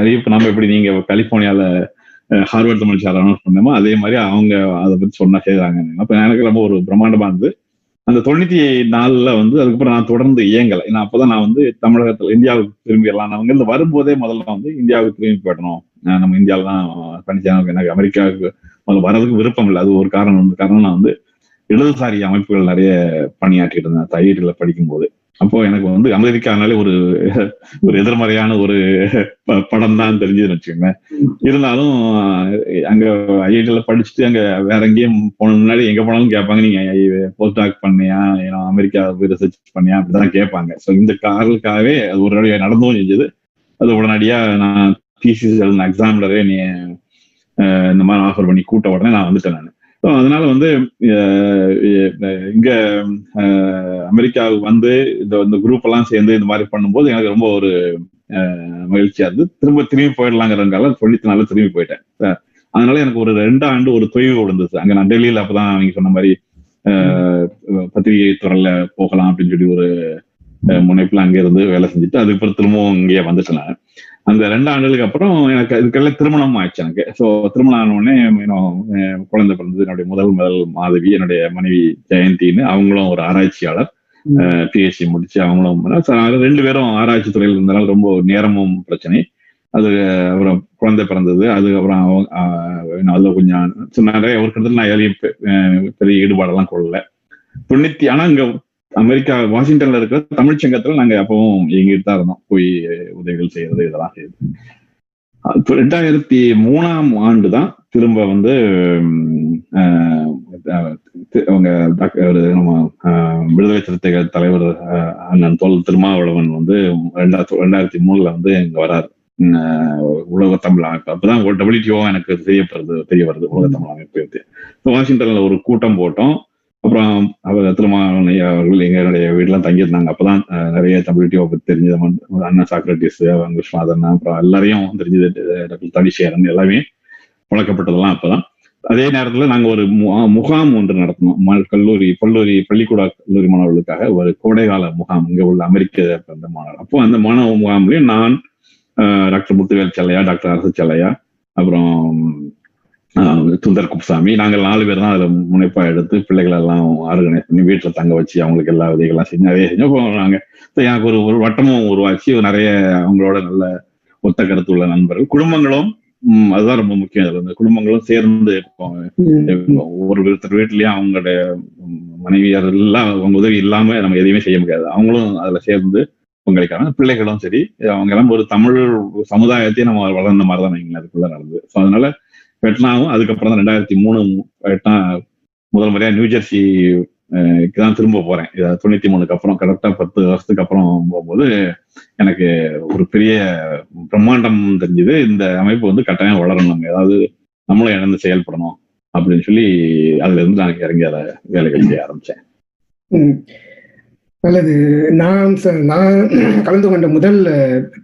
அறிவிப்பு நம்ம எப்படி நீங்க கலிபோர்னியால ஹார்வர்ட் தமிழ் சேர் அனௌன்ஸ் பண்ணோமோ அதே மாதிரி அவங்க அதை பத்தி சொன்னா செய்யறாங்க அப்ப எனக்கு ரொம்ப ஒரு பிரம்மாண்டமா இருந்தது. அந்த தொண்ணூத்தி நாலுல வந்து அதுக்கப்புறம் நான் தொடர்ந்து இயங்கலை. ஏன்னா அப்பதான் நான் வந்து தமிழகத்துல இந்தியாவுக்கு திரும்பிடலாம் அவங்க நான் இருந்து வரும்போதே முதல்ல வந்து இந்தியாவுக்கு திரும்பி போயிடணும். நம்ம இந்தியாவில தான் பண்ணிச்சாங்க எனக்கு அமெரிக்காவுக்கு முதல்ல வரதுக்கு விருப்பம் இல்லை. அது ஒரு காரணம். வந்து காரணம் நான் வந்து இடதுசாரி அமைப்புகள் நிறைய பணியாற்றிட்டு இருந்தேன். தையீட்டுல படிக்கும்போது. அப்போ எனக்கு வந்து அமெரிக்கானாலே ஒரு ஒரு எதிர்மறையான ஒரு ப- படம் தான் தெரிஞ்சதுன்னு வச்சுக்கோங்களேன் இருந்தாலும் அங்க ஐஐடில படிச்சுட்டு அங்க வேற எங்கேயும் போன முன்னாடி எங்க போனாலும் கேட்பாங்க. நீங்க போஸ்ட் டாக் பண்ணியா? ஏன்னா அமெரிக்கா போய் ரிசர்ச் பண்ணியா? அப்படிதான் கேட்பாங்க. ஸோ இந்த காரலுக்காகவே அது ஒரு நடந்தும் செஞ்சது. அது உடனடியா நான் தீசிஸ் எழுதின எக்ஸாம்லரே நீ இந்த மாதிரி ஆஃபர் பண்ணி கூட்ட உடனே நான் வந்துட்டேன் நான். ஸோ அதனால வந்து இங்க அமெரிக்காவுக்கு வந்து இந்த இந்த குரூப் எல்லாம் சேர்ந்து இந்த மாதிரி பண்ணும்போது எனக்கு ரொம்ப ஒரு அஹ், மகிழ்ச்சியா இருந்து திரும்ப திரும்பி போயிடலாங்கிறதுனால தொண்ணூத்தி திரும்பி போயிட்டேன். அதனால எனக்கு ஒரு ரெண்டு ஆண்டு ஒரு தொய்வு விழுந்துச்சு அங்க நான் டெல்லியில அப்பதான் நீங்க சொன்ன மாதிரி பத்திரிகை துறையில போகலாம் அப்படின்னு சொல்லி ஒரு முனைப்புல அங்க இருந்து வேலை செஞ்சுட்டு அதுக்கப்புறம் திரும்பவும் இங்கேயே வந்துட்டேன் நான். அந்த ரெண்டு ஆண்டுகளுக்கு அப்புறம் எனக்கு இதுக்கெல்லாம் திருமணம் ஆயிடுச்சு எனக்கு. ஸோ திருமணம் ஆன உடனே இன்னும் அஹ், குழந்தை பிறந்தது. என்னுடைய முதல் முதல் மாதவி என்னுடைய மனைவி ஜெயந்தின்னு அவங்களும் ஒரு ஆராய்ச்சியாளர். பிஹெச்டி முடிச்சு அவங்களும் ரெண்டு பேரும் ஆராய்ச்சி துறையில் இருந்தனால ரொம்ப நேரமும் பிரச்சனை. அது அப்புறம் குழந்தை பிறந்தது. அதுக்கப்புறம் அவங்க அதுல கொஞ்சம் நிறைய ஒரு கிட்டத்தட்ட நான் எதையும் பெரிய ஈடுபாடெல்லாம் கொள்ளல. தொண்ணூத்தி ஆனா இங்க அமெரிக்கா வாஷிங்டன்ல இருக்கிற தமிழ்ச்சங்கத்துல நாங்க அப்பவும் இயங்கிட்டு தான் இருந்தோம். போய் உதவிகள் செய்யறது இதெல்லாம் செய்யுது அப்ப ரெண்டாயிரத்தி மூணாம் ஆண்டு தான் திரும்ப வந்து அவங்க டாக்டர் ஒரு நம்ம விடுதலை சிறுத்தைகள் தலைவர் அண்ணன் தோல் திருமாவளவன் வந்து ரெண்டாயிரத்தி ரெண்டாயிரத்தி மூணுல வந்து இங்க வராரு. உலக தமிழ் அமைப்பு அப்பதான் டபிள்யூடிஓ எனக்கு தெரியப்படுது தெரிய வருது உலக தமிழ் அமைப்பு வாஷிங்டன்ல ஒரு கூட்டம் போட்டோம். அப்புறம் அவர் திருமாவளவன் ஐயா அவர்கள் எங்களுடைய வீட்டுல தங்கியிருந்தாங்க. அப்பதான் நிறைய நிறைய டபிள்யூடிஓ பத்தி தெரிஞ்சது. அண்ணன் சாக்ரட்டிஸ் விஸ்வநாதன் அப்புறம் எல்லாரையும் தெரிஞ்சது. டாக்டர் தனிஷேரன் எல்லாமே பழக்கப்பட்டதெல்லாம் அப்பதான். அதே நேரத்துல நாங்க ஒரு முகாம் ஒன்று நடத்தினோம். ம- கல்லூரி கல்லூரி பள்ளிக்கூட கல்லூரி மாணவர்களுக்காக ஒரு கோடைகால முகாம். இங்க உள்ள அமெரிக்க பிறந்த மாணவர். அப்போ அந்த மாணவ முகாம்லயும் நான் டாக்டர் முத்துவேல் செல்லையா டாக்டர் அரசு செல்லையா அப்புறம் ஆஹ் சுந்தர் குப்சாமி. நாங்கள் நாலு பேர் தான் அதுல முனைப்பா எடுத்து பிள்ளைகள் எல்லாம் ஆர்கனைஸ் பண்ணி வீட்டுல தங்க வச்சு அவங்களுக்கு எல்லா விதைகள்லாம் செஞ்சு நிறைய செஞ்சோம். அப்போ நாங்க இப்ப எனக்கு ஒரு ஒரு வட்டமும் உருவாச்சு. நிறைய அவங்களோட நல்ல ஒத்த கருத்து உள்ள நண்பர்கள். குடும்பங்களும் அதுதான் ரொம்ப முக்கியம் இதுல இந்த குடும்பங்களும் சேர்ந்து ஒரு ஒருத்தர் வீட்லயும் அவங்களுடைய மனைவியார் எல்லாம் அவங்க உதவி இல்லாம நம்ம எதையுமே செய்ய முடியாது. அவங்களும் அதுல சேர்ந்து பங்களிக்கிறாங்க. பிள்ளைகளும் சரி அவங்க எல்லாம் ஒரு தமிழ் சமுதாயத்தையும் நம்ம வளர்ந்த மாதிரி தான் அதுக்குள்ள நடந்தது. ஸோ அதனால வெட்னாவும் அதுக்கப்புறம் தான் ரெண்டாயிரத்தி மூணு வெட்னா முதல் முறையா நியூ ஜெர்சி தான் திரும்ப போறேன். தொண்ணூத்தி மூணுக்கு அப்புறம் கரெக்டா பத்து வருஷத்துக்கு அப்புறம் போகும்போது எனக்கு ஒரு பெரிய பிரம்மாண்டம் தெரிஞ்சது. இந்த அமைப்பு வந்து கட்டாயம் வளரணும் ஏதாவது நம்மளும் இணைந்து செயல்படணும் அப்படின்னு சொல்லி அதுல இருந்து நான் இறங்கி அதை வேலைகள் செய்ய ஆரம்பிச்சேன். நல்லது. நான் நான் கலந்து கொண்ட முதல்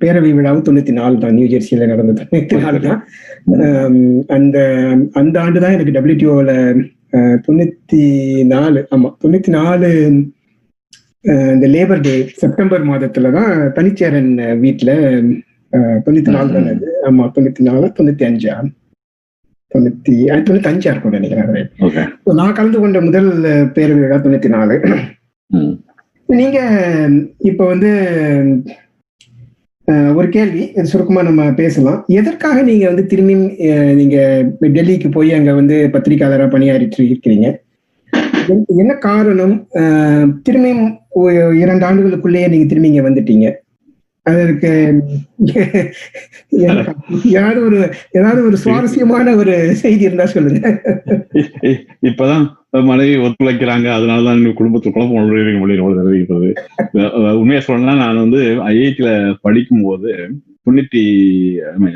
பேரவை விழாவும் தொண்ணூத்தி நாலு தான் நியூ ஜெர்சியில நடந்த தொண்ணூத்தி நாலு தான் அந்த அந்த ஆண்டு தான் எனக்கு டபிள்யூடிஓல தொண்ணூத்தி நாலு ஆமா தொண்ணூத்தி நாலு அஹ், இந்த லேபர் டே செப்டம்பர் மாதத்துல தான் தனிச்சேரன் வீட்டுல அஹ், தொண்ணூத்தி நாலு தானே அது? ஆமா தொண்ணூத்தி நாலு தொண்ணூத்தி அஞ்சா தொண்ணூத்தி தொண்ணூத்தி அஞ்சா இருக்கும் நினைக்கிறேன் நான் கலந்து கொண்ட முதல் பேரவை தொண்ணூத்தி நாலு நீங்க இப்ப வந்து ஒரு கேள்வி இது சுருக்கமா நம்ம பேசலாம். எதற்காக நீங்க வந்து திரும்பி நீங்கள் நீங்க டெல்லிக்கு போய் அங்க வந்து பத்திரிகையாளராக பணியாற்றிட்டு இருக்கிறீங்க? என்- என்ன காரணம் திரும்பியும் இரண்டு ஆண்டுகளுக்குள்ளேயே நீங்க திரும்பி இங்க வந்துட்டீங்க? அதற்கு ஏதாவது ஒரு ஏதாவது ஒரு சுவாரஸ்யமான ஒரு செய்தி இருந்தா சொல்லுங்க. இப்பதான் மனைவி ஒத்துழைக்கிறாங்க. அதனாலதான் எங்க குடும்பத்துல குழப்பம் தெரிவிக்கிறது உண்மையா சொல்லணும்னா நான் வந்து ஐஐடில படிக்கும் போது தொண்ணூத்தி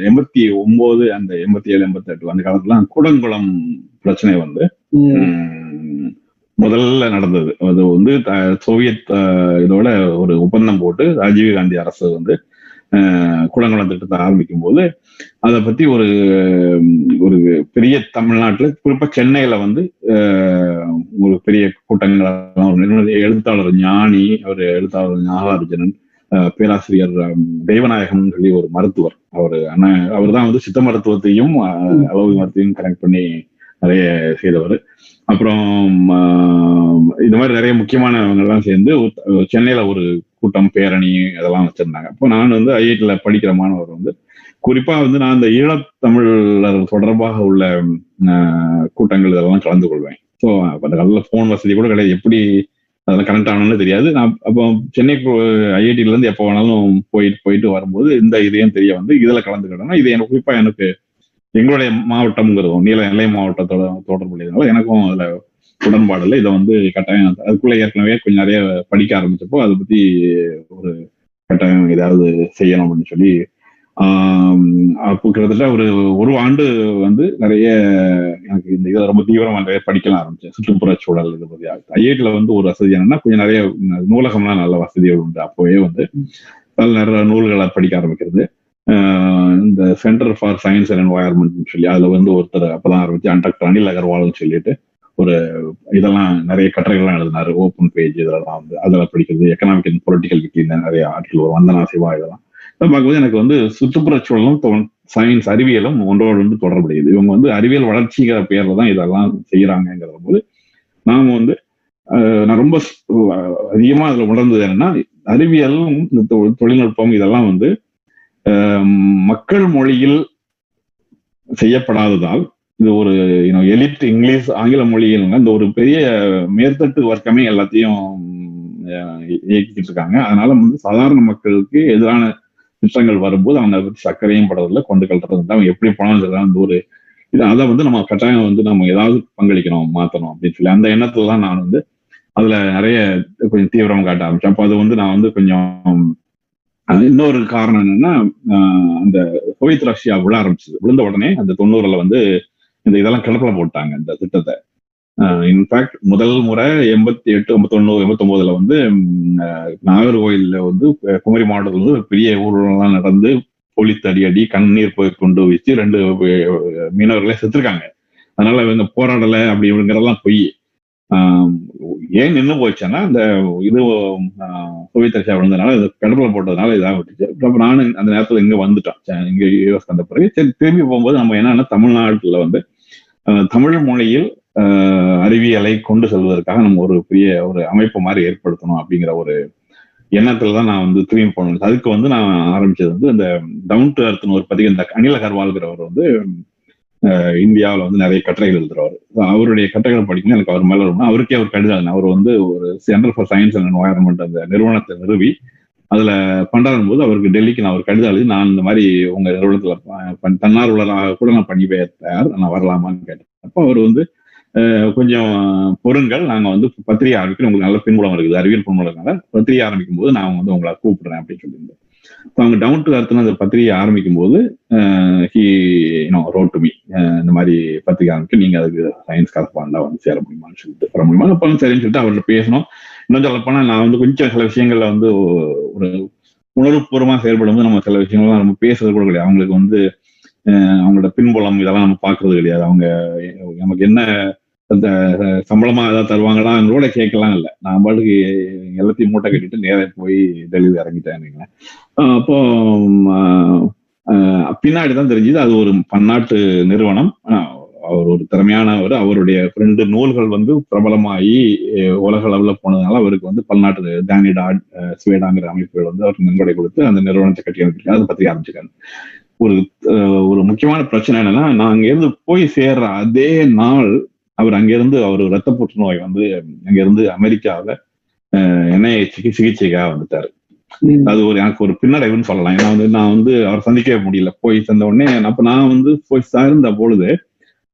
எண்பத்தி ஒன்பது அந்த எண்பத்தி ஏழு எண்பத்தி எட்டு அந்த காலத்துல கூடங்குளம் பிரச்சனை வந்து. முதல்ல நடந்தது. அது வந்து சோவியத் இதோட ஒரு ஒப்பந்தம் போட்டு ராஜீவ் காந்தி அரசு வந்து அஹ், கூடங்குளம் திட்டத்தை ஆரம்பிக்கும் போது அதை பத்தி ஒரு ஒரு பெரிய தமிழ்நாட்டுல குறிப்பா சென்னையில வந்து ஒரு பெரிய கூட்டங்கள் ஒரு நிறுவன- எழுத்தாளர் ஞானி ஒரு எழுத்தாளர் நாகார்ஜுனன் அஹ், பேராசிரியர் தெய்வநாயகம் சொல்லி ஒரு மருத்துவர். அவர் ஆனா அவர் தான் வந்து சித்த மருத்துவத்தையும் அலோபதி மருத்துவத்தையும் கனெக்ட் பண்ணி நிறைய செய்தவர். அப்புறம் இந்த இது மாதிரி நிறைய முக்கியமானவங்க எல்லாம் சேர்ந்து சென்னையில ஒரு கூட்டம் பேரணி அதெல்லாம் வச்சிருந்தாங்க. அப்போ நான் வந்து ஐஐடியில படிக்கிற மாணவர் வந்து குறிப்பா வந்து நான் இந்த ஈழத்தமிழர் தொடர்பாக உள்ள கூட்டங்கள் இதெல்லாம் கலந்து கொள்வேன். ஸோ அந்த காலத்தில் ஃபோன் வசதி கூட கிடையாது. எப்படி அதெல்லாம் கனெக்ட் ஆகணும்னு தெரியாது. நான் அப்போ சென்னை ஐஐடில இருந்து எப்போ வேணாலும் போயிட்டு போயிட்டு வரும்போது இந்த இதையும் தெரிய வந்து இதுல கலந்துக்கிட்டோம்னா இது எனக்கு குறிப்பா எனக்கு எங்களுடைய மாவட்டம்ங்கிறதும் நீல நிலை மாவட்டத்தோட தொடர்புடையதுனால எனக்கும் அதுல உடன்பாடு இல்லை. இதை வந்து கட்டாயம் அதுக்குள்ள ஏற்கனவே கொஞ்சம் நிறைய படிக்க ஆரம்பிச்சப்போ அதை பத்தி ஒரு கட்டாயம் ஏதாவது செய்யணும் அப்படின்னு சொல்லி ஆஹ் அப்போ கிட்டத்தட்ட ஒரு ஒரு ஆண்டு வந்து நிறைய எனக்கு இந்த இதை ரொம்ப தீவிரமா நிறைய படிக்கலாம் ஆரம்பிச்சேன். சுற்றுப்புற சூழல் இது பத்தி. ஐஐடியில வந்து ஒரு வசதி என்னன்னா கொஞ்சம் நிறைய நூலகம்லாம் நல்ல வசதிகள் உண்டு. அப்போவே வந்து நல்ல நிறைய நூல்களை படிக்க ஆரம்பிக்கிறது. இந்த சென்டர் ஃபார் சயின்ஸ் அண்ட் என்வாயர்மெண்ட்னு சொல்லி அதில் வந்து ஒருத்தர் அப்பதான் ஆரம்பிச்சு டாக்டர் அனில் அகர்வால்னு சொல்லிட்டு ஒரு இதெல்லாம் நிறைய கட்டுரைகள்லாம் எழுதினாரு. ஓப்பன் பேஜ் இதெல்லாம் வந்து அதில் படிக்கிறது எக்கனாமிக் அண்ட் பொலிட்டிக்கல் விக்கில நிறைய ஆட்கள் வரும். வந்தனா சிவா இதெல்லாம். இதெல்லாம் பார்க்கும்போது எனக்கு வந்து சுற்றுப்புறச் சூழலும் சயின்ஸ் அறிவியலும் ஒன்றோடு வந்து தொடர்புடையது. இவங்க வந்து அறிவியல் வளர்ச்சிங்கிற பேர்ல தான் இதெல்லாம் செய்யறாங்கிற போது நாம வந்து நான் ரொம்ப அதிகமாக அதிகமா அதுல உணர்ந்தது என்னன்னா அறிவியலும் இந்த தொழில்நுட்பம் இதெல்லாம் வந்து மக்கள் மொழியில் செய்யப்படாததால் இது ஒரு எலிட் இங்கிலீஷ் ஆங்கில மொழியில் இந்த ஒரு பெரிய மேற்தட்டு வர்க்கமே எல்லாத்தையும் இயக்கிட்டு இருக்காங்க அதனால வந்து சாதாரண மக்களுக்கு எதிரான திட்டங்கள் வரும்போது அவங்க பற்றி சர்க்கரையும் படுறதில்ல கொண்டு கல்றது இல்லை. அவங்க எப்படி போனாலும் சரிதான் அந்த ஒரு இது. அதை வந்து நம்ம கட்டாயம் வந்து நம்ம ஏதாவது பங்களிக்கணும் மாத்தணும் அப்படின்னு சொல்லி அந்த எண்ணத்துல தான் நான் வந்து அதுல நிறைய கொஞ்சம் தீவிரம் காட்ட ஆரம்பிச்சேன். அப்போ அது வந்து நான் வந்து கொஞ்சம் இன்னொரு காரணம் என்னன்னா அந்த சோவியத் ரஷ்யா விழ ஆரம்பிச்சது. விழுந்த உடனே அந்த தொண்ணூறுல வந்து இந்த இதெல்லாம் கிளப்பல போட்டாங்க இந்த திட்டத்தை. இன்ஃபேக்ட் முதல் முறை எண்பத்தி எட்டு எண்பத்தொன்னு எண்பத்தொன்பதுல வந்து நாகர்கோயில்ல வந்து குமரி மாவட்டத்துல வந்து பெரிய ஊர்வலம்லாம் நடந்து போலீஸ் தடி அடி கண்ணீர் போய் கொண்டு வச்சு ரெண்டு மீனவர்களே செத்துருக்காங்க. அதனால இவங்க போராடலை அப்படி இப்படிங்கிறதெல்லாம் பொய். ஏன் நின்று போச்சுன்னா அந்த இது ஆஹ், சோவியத் விழுந்ததுனால இது கடவுளை போட்டதுனால இதாக விட்டுச்சு. அப்புறம் நானும் அந்த நேரத்துல இங்க வந்துட்டோம். இங்கே இங்க யூஎஸ் வந்த பிறகு. சரி திரும்பி போகும்போது நம்ம என்னன்னா தமிழ்நாட்டில் வந்து தமிழ் மொழியில் அறிவியலை கொண்டு செல்வதற்காக நம்ம ஒரு பெரிய ஒரு அமைப்பு மாதிரி ஏற்படுத்தணும் அப்படிங்கிற ஒரு எண்ணத்துல தான் நான் வந்து திரும்பி போனேன். அதுக்கு வந்து நான் ஆரம்பிச்சது வந்து இந்த டவுன் டு அர்த்னு ஒரு பதிவு இந்த அனில் அகர்வால்கிறவர் வந்து இந்தியாவில் வந்து நிறைய கட்டுரைகள் எழுதுறாரு அவருடைய கட்டுரைகளை படிக்கணும் எனக்கு அவர் மேல ரொம்ப அவருக்கே அவர் கடிதம். அவர் வந்து ஒரு centre for science and environment அந்த நிறுவனத்தை நிறுவி அதுல பண்றாரும் போது அவருக்கு டெல்லிக்கு நான் ஒரு கடிதம் எழுதி நான் இந்த மாதிரி உங்க நிறுவனத்துல தன்னார்வலராக கூட நான் பண்ணி போய் தயார் நான் வரலாமான்னு கேட்டேன் அப்போ அவர் வந்து கொஞ்சம் பொருங்கள் நாங்கள் வந்து பத்திரிகை ஆரம்பிக்கிறோம் உங்களுக்கு நல்ல பின்புலம் இருக்குது அறிவியல் பின்புலம் இருக்கனால பத்திரிகை ஆரம்பிக்கும் போது நான் வந்து உங்களை கூப்பிடுறேன் அப்படின்னு சொல்லியிருந்தேன் அவங்க டவுன் டு அர்த்னு அந்த பத்திரிகை ஆரம்பிக்கும் போது ஹி ரோட் டு மீ இந்த மாதிரி பத்திரிகை ஆரம்பிச்சு நீங்க அதுக்கு சயின்ஸ் கரஸ்பாண்டா வந்து சேர முடியுமான்னு சொல்லிட்டு வர முடியுமா? அப்போ சரின்னு சொல்லிட்டு அவர்கிட்ட பேசணும் இன்னும் சொல்ல போனா நான் வந்து கொஞ்சம் சில விஷயங்கள்ல வந்து ஒரு உணர்வுபூர்வமா செயல்படும்போது நம்ம சில விஷயங்கள்லாம் நம்ம பேசுறது கூட கிடையாது. அவங்களுக்கு வந்து அவங்களோட பின்புலம் இதெல்லாம் நம்ம பாக்குறது கிடையாது. அவங்க நமக்கு என்ன அந்த சம்பளமா ஏதாவது தருவாங்களா கூட கேட்கலாம் இல்லை. நான் பாட்டுக்கு எல்லாத்தையும் மூட்டை கட்டிட்டு நேரா போய் டெல்லியில் இறங்கிட்டேன் அப்போ பின்னாடி தான் தெரிஞ்சது அது ஒரு பன்னாட்டு நிறுவனம். அவர் ஒரு திறமையானவர். அவருடைய ரெண்டு நூல்கள் வந்து பிரபலமாகி உலக அளவில் போனதுனால அவருக்கு வந்து பல்நாட்டு தானிடா சுவேடாங்கிற ஸ்வேடாங்கிற அமைப்புகள் வந்து அவருக்கு நன்கொடை கொடுத்து அந்த நிறுவனத்தை கட்டி அமைச்சிருக்காங்க அதை பற்றி ஆரம்பிச்சிருக்காங்க ஒரு ஒரு முக்கியமான பிரச்சனை என்னன்னா நான் அங்கேருந்து போய் சேர்ற அதே நாள் அவர் அங்கிருந்து அவர் ரத்த புற்றுநோய் வந்து அங்கிருந்து அமெரிக்காவில் என்ன சிகிச்சைக்காக வந்துட்டாரு. அது ஒரு எனக்கு ஒரு பின்னடைவுன்னு சொல்லலாம். ஏன்னா வந்து நான் வந்து அவரை சந்திக்கவே முடியல. போய் சேர்ந்த உடனே அப்ப நான் வந்து போய் சேர்ந்த பொழுது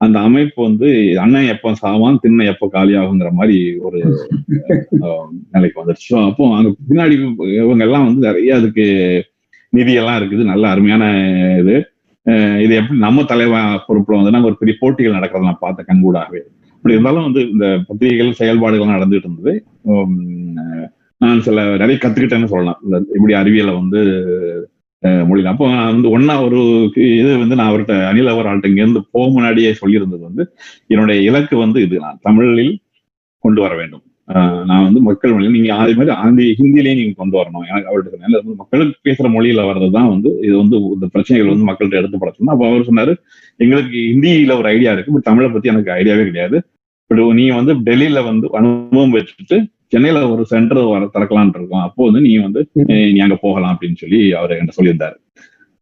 அந்த அமைப்பு வந்து அண்ணன் எப்போ சாவான் திண்ணை எப்போ காலியாகுங்கிற மாதிரி ஒரு [laughs] நிலைக்கு வந்துருச்சு. அப்போ அங்க பின்னாடி இவங்க எல்லாம் வந்து நிறைய அதுக்கு நிதி எல்லாம் இருக்குது. நல்ல அருமையான இது. இது எப்படி நம்ம தலைவன் பொறுப்புல வந்து நாங்க ஒரு பெரிய போட்டிகள் நடக்கிறத நான் பார்த்தேன் கண்கூடாகவே. அப்படி இருந்தாலும் வந்து இந்த பத்திரிகைகள் செயல்பாடுகள் நடந்துட்டு இருந்தது. நான் சில நிறைய கத்துக்கிட்டேன்னு சொல்லலாம். இந்த இப்படி அறிவியலை வந்து மொழியில். அப்போ நான் வந்து ஒன்னா ஒரு இது வந்து நான் அவர்கிட்ட அனில் அவர் ஆள்கிட்ட இங்கேருந்து போக முன்னாடியே சொல்லியிருந்தது வந்து என்னுடைய இலக்கு வந்து இது. நான் தமிழில் கொண்டு வர வேண்டும். நான் வந்து மக்கள் மொழியில் நீங்க அதே மாதிரி ஆந்தி ஹிந்திலேயே நீங்க கொண்டு வரணும். எனக்கு அவர்கிட்ட சொன்னேன். மக்களுக்கு பேசுற மொழியில வர்றதுதான் வந்து இது வந்து இந்த பிரச்சனைகள் வந்து மக்கள்கிட்ட எடுத்து படத்தணும் அப்போ அவர் சொன்னாரு எங்களுக்கு ஹிந்தியில ஒரு ஐடியா இருக்கு பட் தமிழை பத்தி எனக்கு ஐடியாவே கிடையாது. பட் நீ வந்து டெல்லியில வந்து அனுபவம் வச்சுட்டு சென்னையில ஒரு சென்டர் வர திறக்கலாம்னு இருக்கோம். அப்போ வந்து நீ வந்து நீ அங்க போகலாம் அப்படின்னு சொல்லி அவர் என்கிட்ட சொல்லியிருந்தாரு.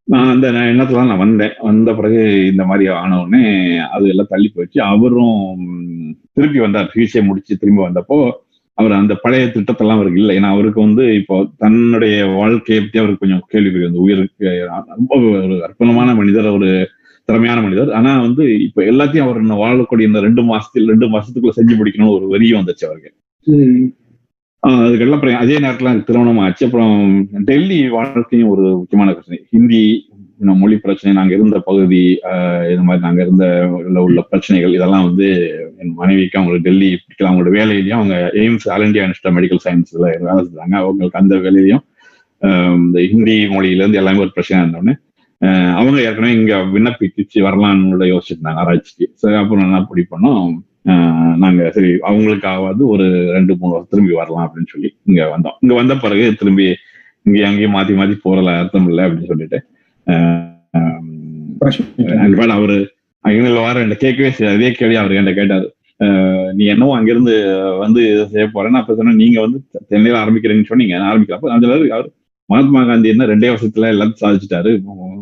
நான் அந்த எண்ணத்துல நான் வந்தேன். வந்த பிறகு இந்த மாதிரி ஆன உடனே அது எல்லாம் தள்ளி போயிடுச்சு. அவரும் திருப்பி வந்தார். சிகிச்சை முடிச்சு திரும்பி வந்தப்போ அவர் அந்த பழைய திட்டத்தெல்லாம் அவருக்கு இல்லை. ஏன்னா அவருக்கு வந்து இப்போ தன்னுடைய வாழ்க்கையை பத்தி அவருக்கு கொஞ்சம் கேள்வி வந்து உயிருக்கு ரொம்ப ஒரு அற்புதமான மனிதர் ஒரு திறமையான மனிதர். ஆனா வந்து இப்ப எல்லாத்தையும் அவர் வாழக்கூடிய இந்த ரெண்டு மாசத்தில் ரெண்டு மாசத்துக்குள்ள செஞ்சு முடிக்கணும்னு ஒரு வெறியும் வந்துச்சு அவருக்கு. அதுக்கெல்லாம் அப்புறம் அதே நேரத்தில் எனக்கு திருமணம் ஆச்சு. அப்புறம் டெல்லி வாழ்க்கையும் ஒரு முக்கியமான பிரச்சனை. ஹிந்தி மொழி பிரச்சனை நாங்கள் இருந்த பகுதி இது மாதிரி நாங்கள் இருந்த உள்ள பிரச்சனைகள் இதெல்லாம் வந்து என் மனைவிக்கு அவங்களுக்கு டெல்லி பிடிக்கல. அவங்களோட வேலையிலையும் அவங்க AIIMS all India institute medical சயின்ஸில் வேலை செஞ்சாங்க. அவங்களுக்கு அந்த வேலையிலையும் இந்த ஹிந்தி மொழியிலேருந்து எல்லாமே ஒரு பிரச்சனை இருந்தோடனே அவங்க ஏற்கனவே இங்கே விண்ணப்பிச்சு வரலான்னு கூட ஆராய்ச்சிக்கு. சரி அப்புறம் என்ன அப்படி பண்ணோம் நாங்க சரி அவங்களுக்காவது ஒரு ரெண்டு மூணு வருஷம் திரும்பி வரலாம் அப்படின்னு சொல்லி இங்க வந்தோம். இங்க வந்த பிறகு திரும்பி இங்க அங்கேயும் மாத்தி மாத்தி போறல அர்த்தம் இல்லை அப்படின்னு சொல்லிட்டு அவரு அங்க வார என்ன கேட்கவே செய்யாது. அதே கேள்வி அவர் என்கிட்ட கேட்டாரு. நீ என்னவோ அங்கிருந்து வந்து செய்ய போறேன்னு அப்ப சொன்னா நீங்க வந்து சென்னையில ஆரம்பிக்கிறீங்கன்னு சொன்னீங்க. ஆரம்பிக்கிறேன் அப்ப அதுல அவர் மகாத்மா காந்தி என்ன ரெண்டே வருஷத்துல எல்லாத்தையும் சாதிச்சுட்டாரு.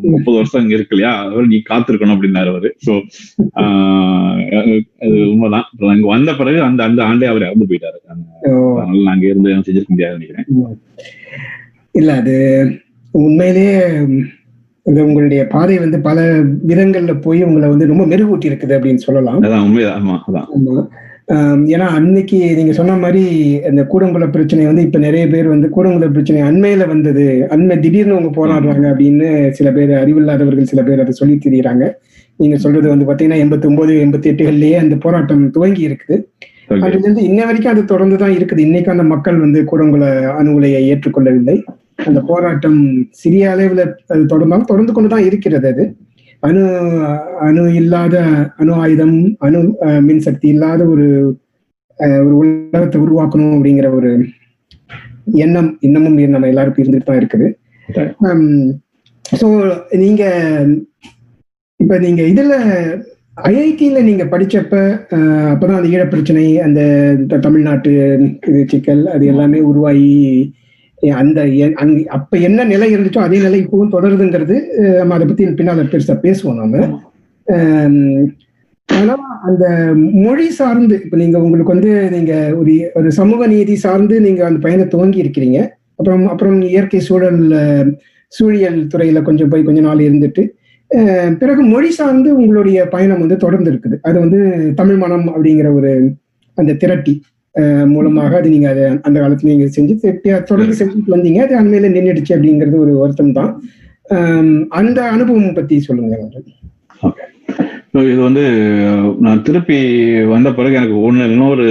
முப்பது வருஷம் இங்க இருக்கு இல்லையா அவர் நீ காத்திருக்கணும் அப்படின்னாரு அவரு. சோ அது உண்மைதான். அங்க வந்த பிறகு அந்த அந்த ஆண்டே அவர் இறந்து போயிட்டாரு. அதனால நாங்க இருந்து செஞ்சிருக்க முடியாதுன்னு நினைக்கிறேன். இல்ல அது உண்மையிலேயே ம், இந்த உங்களுடைய பாதை வந்து பல விதங்கள்ல போய் உங்களை வந்து ரொம்ப மெருகூட்டி இருக்குது அப்படின்னு சொல்லலாம். அதான் உண்மைதான். ஆமா அதான். ஏன்னா அன்னைக்கு நீங்க சொன்ன மாதிரி இந்த கூடங்குள பிரச்சனை வந்து இப்ப நிறைய பேர் வந்து கூடங்குள பிரச்சனை அண்மையில வந்தது. அண்மை திடீர்னு அவங்க போராடுறாங்க அப்படின்னு சில பேர் அறிவில்லாதவர்கள் சில பேர் அதை சொல்லி திரியிறாங்க. நீங்க சொல்றது வந்து பாத்தீங்கன்னா எண்பத்தி ஒன்பது எண்பத்தி எட்டுகள்லயே அந்த போராட்டம் துவங்கி இருக்குது. அதுல இருந்து இன்ன வரைக்கும் அது தொடர்ந்து தான் இருக்குது. இன்னைக்கு அந்த மக்கள் வந்து கூடங்குள அணு உலையை ஏற்றுக்கொள்ளவில்லை. அந்த போராட்டம் சிறிய அளவுல அது தொடர்ந்தாலும் தொடர்ந்து கொண்டுதான் இருக்கிறது அது. அணு அணு இல்லாத அணு ஆயுதம் அணு மின்சக்தி இல்லாத ஒரு ஒரு உலகத்தை உருவாக்கணும் அப்படிங்கிற ஒரு எண்ணம் இன்னமும் நம்ம எல்லாருக்கும் இருந்துட்டு தான் இருக்குது. ஸோ நீங்க இப்ப நீங்க இதுல ஐஐடியில் நீங்க படிச்சப்ப அப்பதான் அந்த ஈழப்பிரச்சனை அந்த தமிழ்நாட்டு சிக்கல் அது எல்லாமே உருவாகி அந்த அப்ப என்ன நிலை இருந்துச்சோ அதே நிலை இப்பவும் தொடருதுங்கிறது நம்ம அதை பத்தி பின்னால பெருசா பேசுவோம் நாம. ஆனா அந்த மொழி சார்ந்து இப்ப நீங்க உங்களுக்கு வந்து நீங்க ஒரு ஒரு சமூக நீதி சார்ந்து நீங்க அந்த பயணம் துவங்கி இருக்கிறீங்க. அப்புறம் அப்புறம் இயற்கை சூழல் சூழியல் துறையில கொஞ்சம் போய் கொஞ்ச நாள் இருந்துட்டு பிறகு மொழி சார்ந்து உங்களுடைய பயணம் வந்து தொடர்ந்து இருக்குது. அது வந்து தமிழ் மனம் அப்படிங்கிற ஒரு அந்த திரட்டி. மூலமாக அது நீங்க அதை அந்த காலத்துல நீங்க செஞ்சு தொடர்ந்து செஞ்சுட்டு வந்தீங்க. அது அண்மையில நின்றுடுச்சு அப்படிங்கிறது ஒரு வருத்தம் தான். அந்த அனுபவம் பத்தி சொல்லுங்க இது வந்து நான் திருப்பி வந்த பிறகு எனக்கு ஒன்று இன்னொரு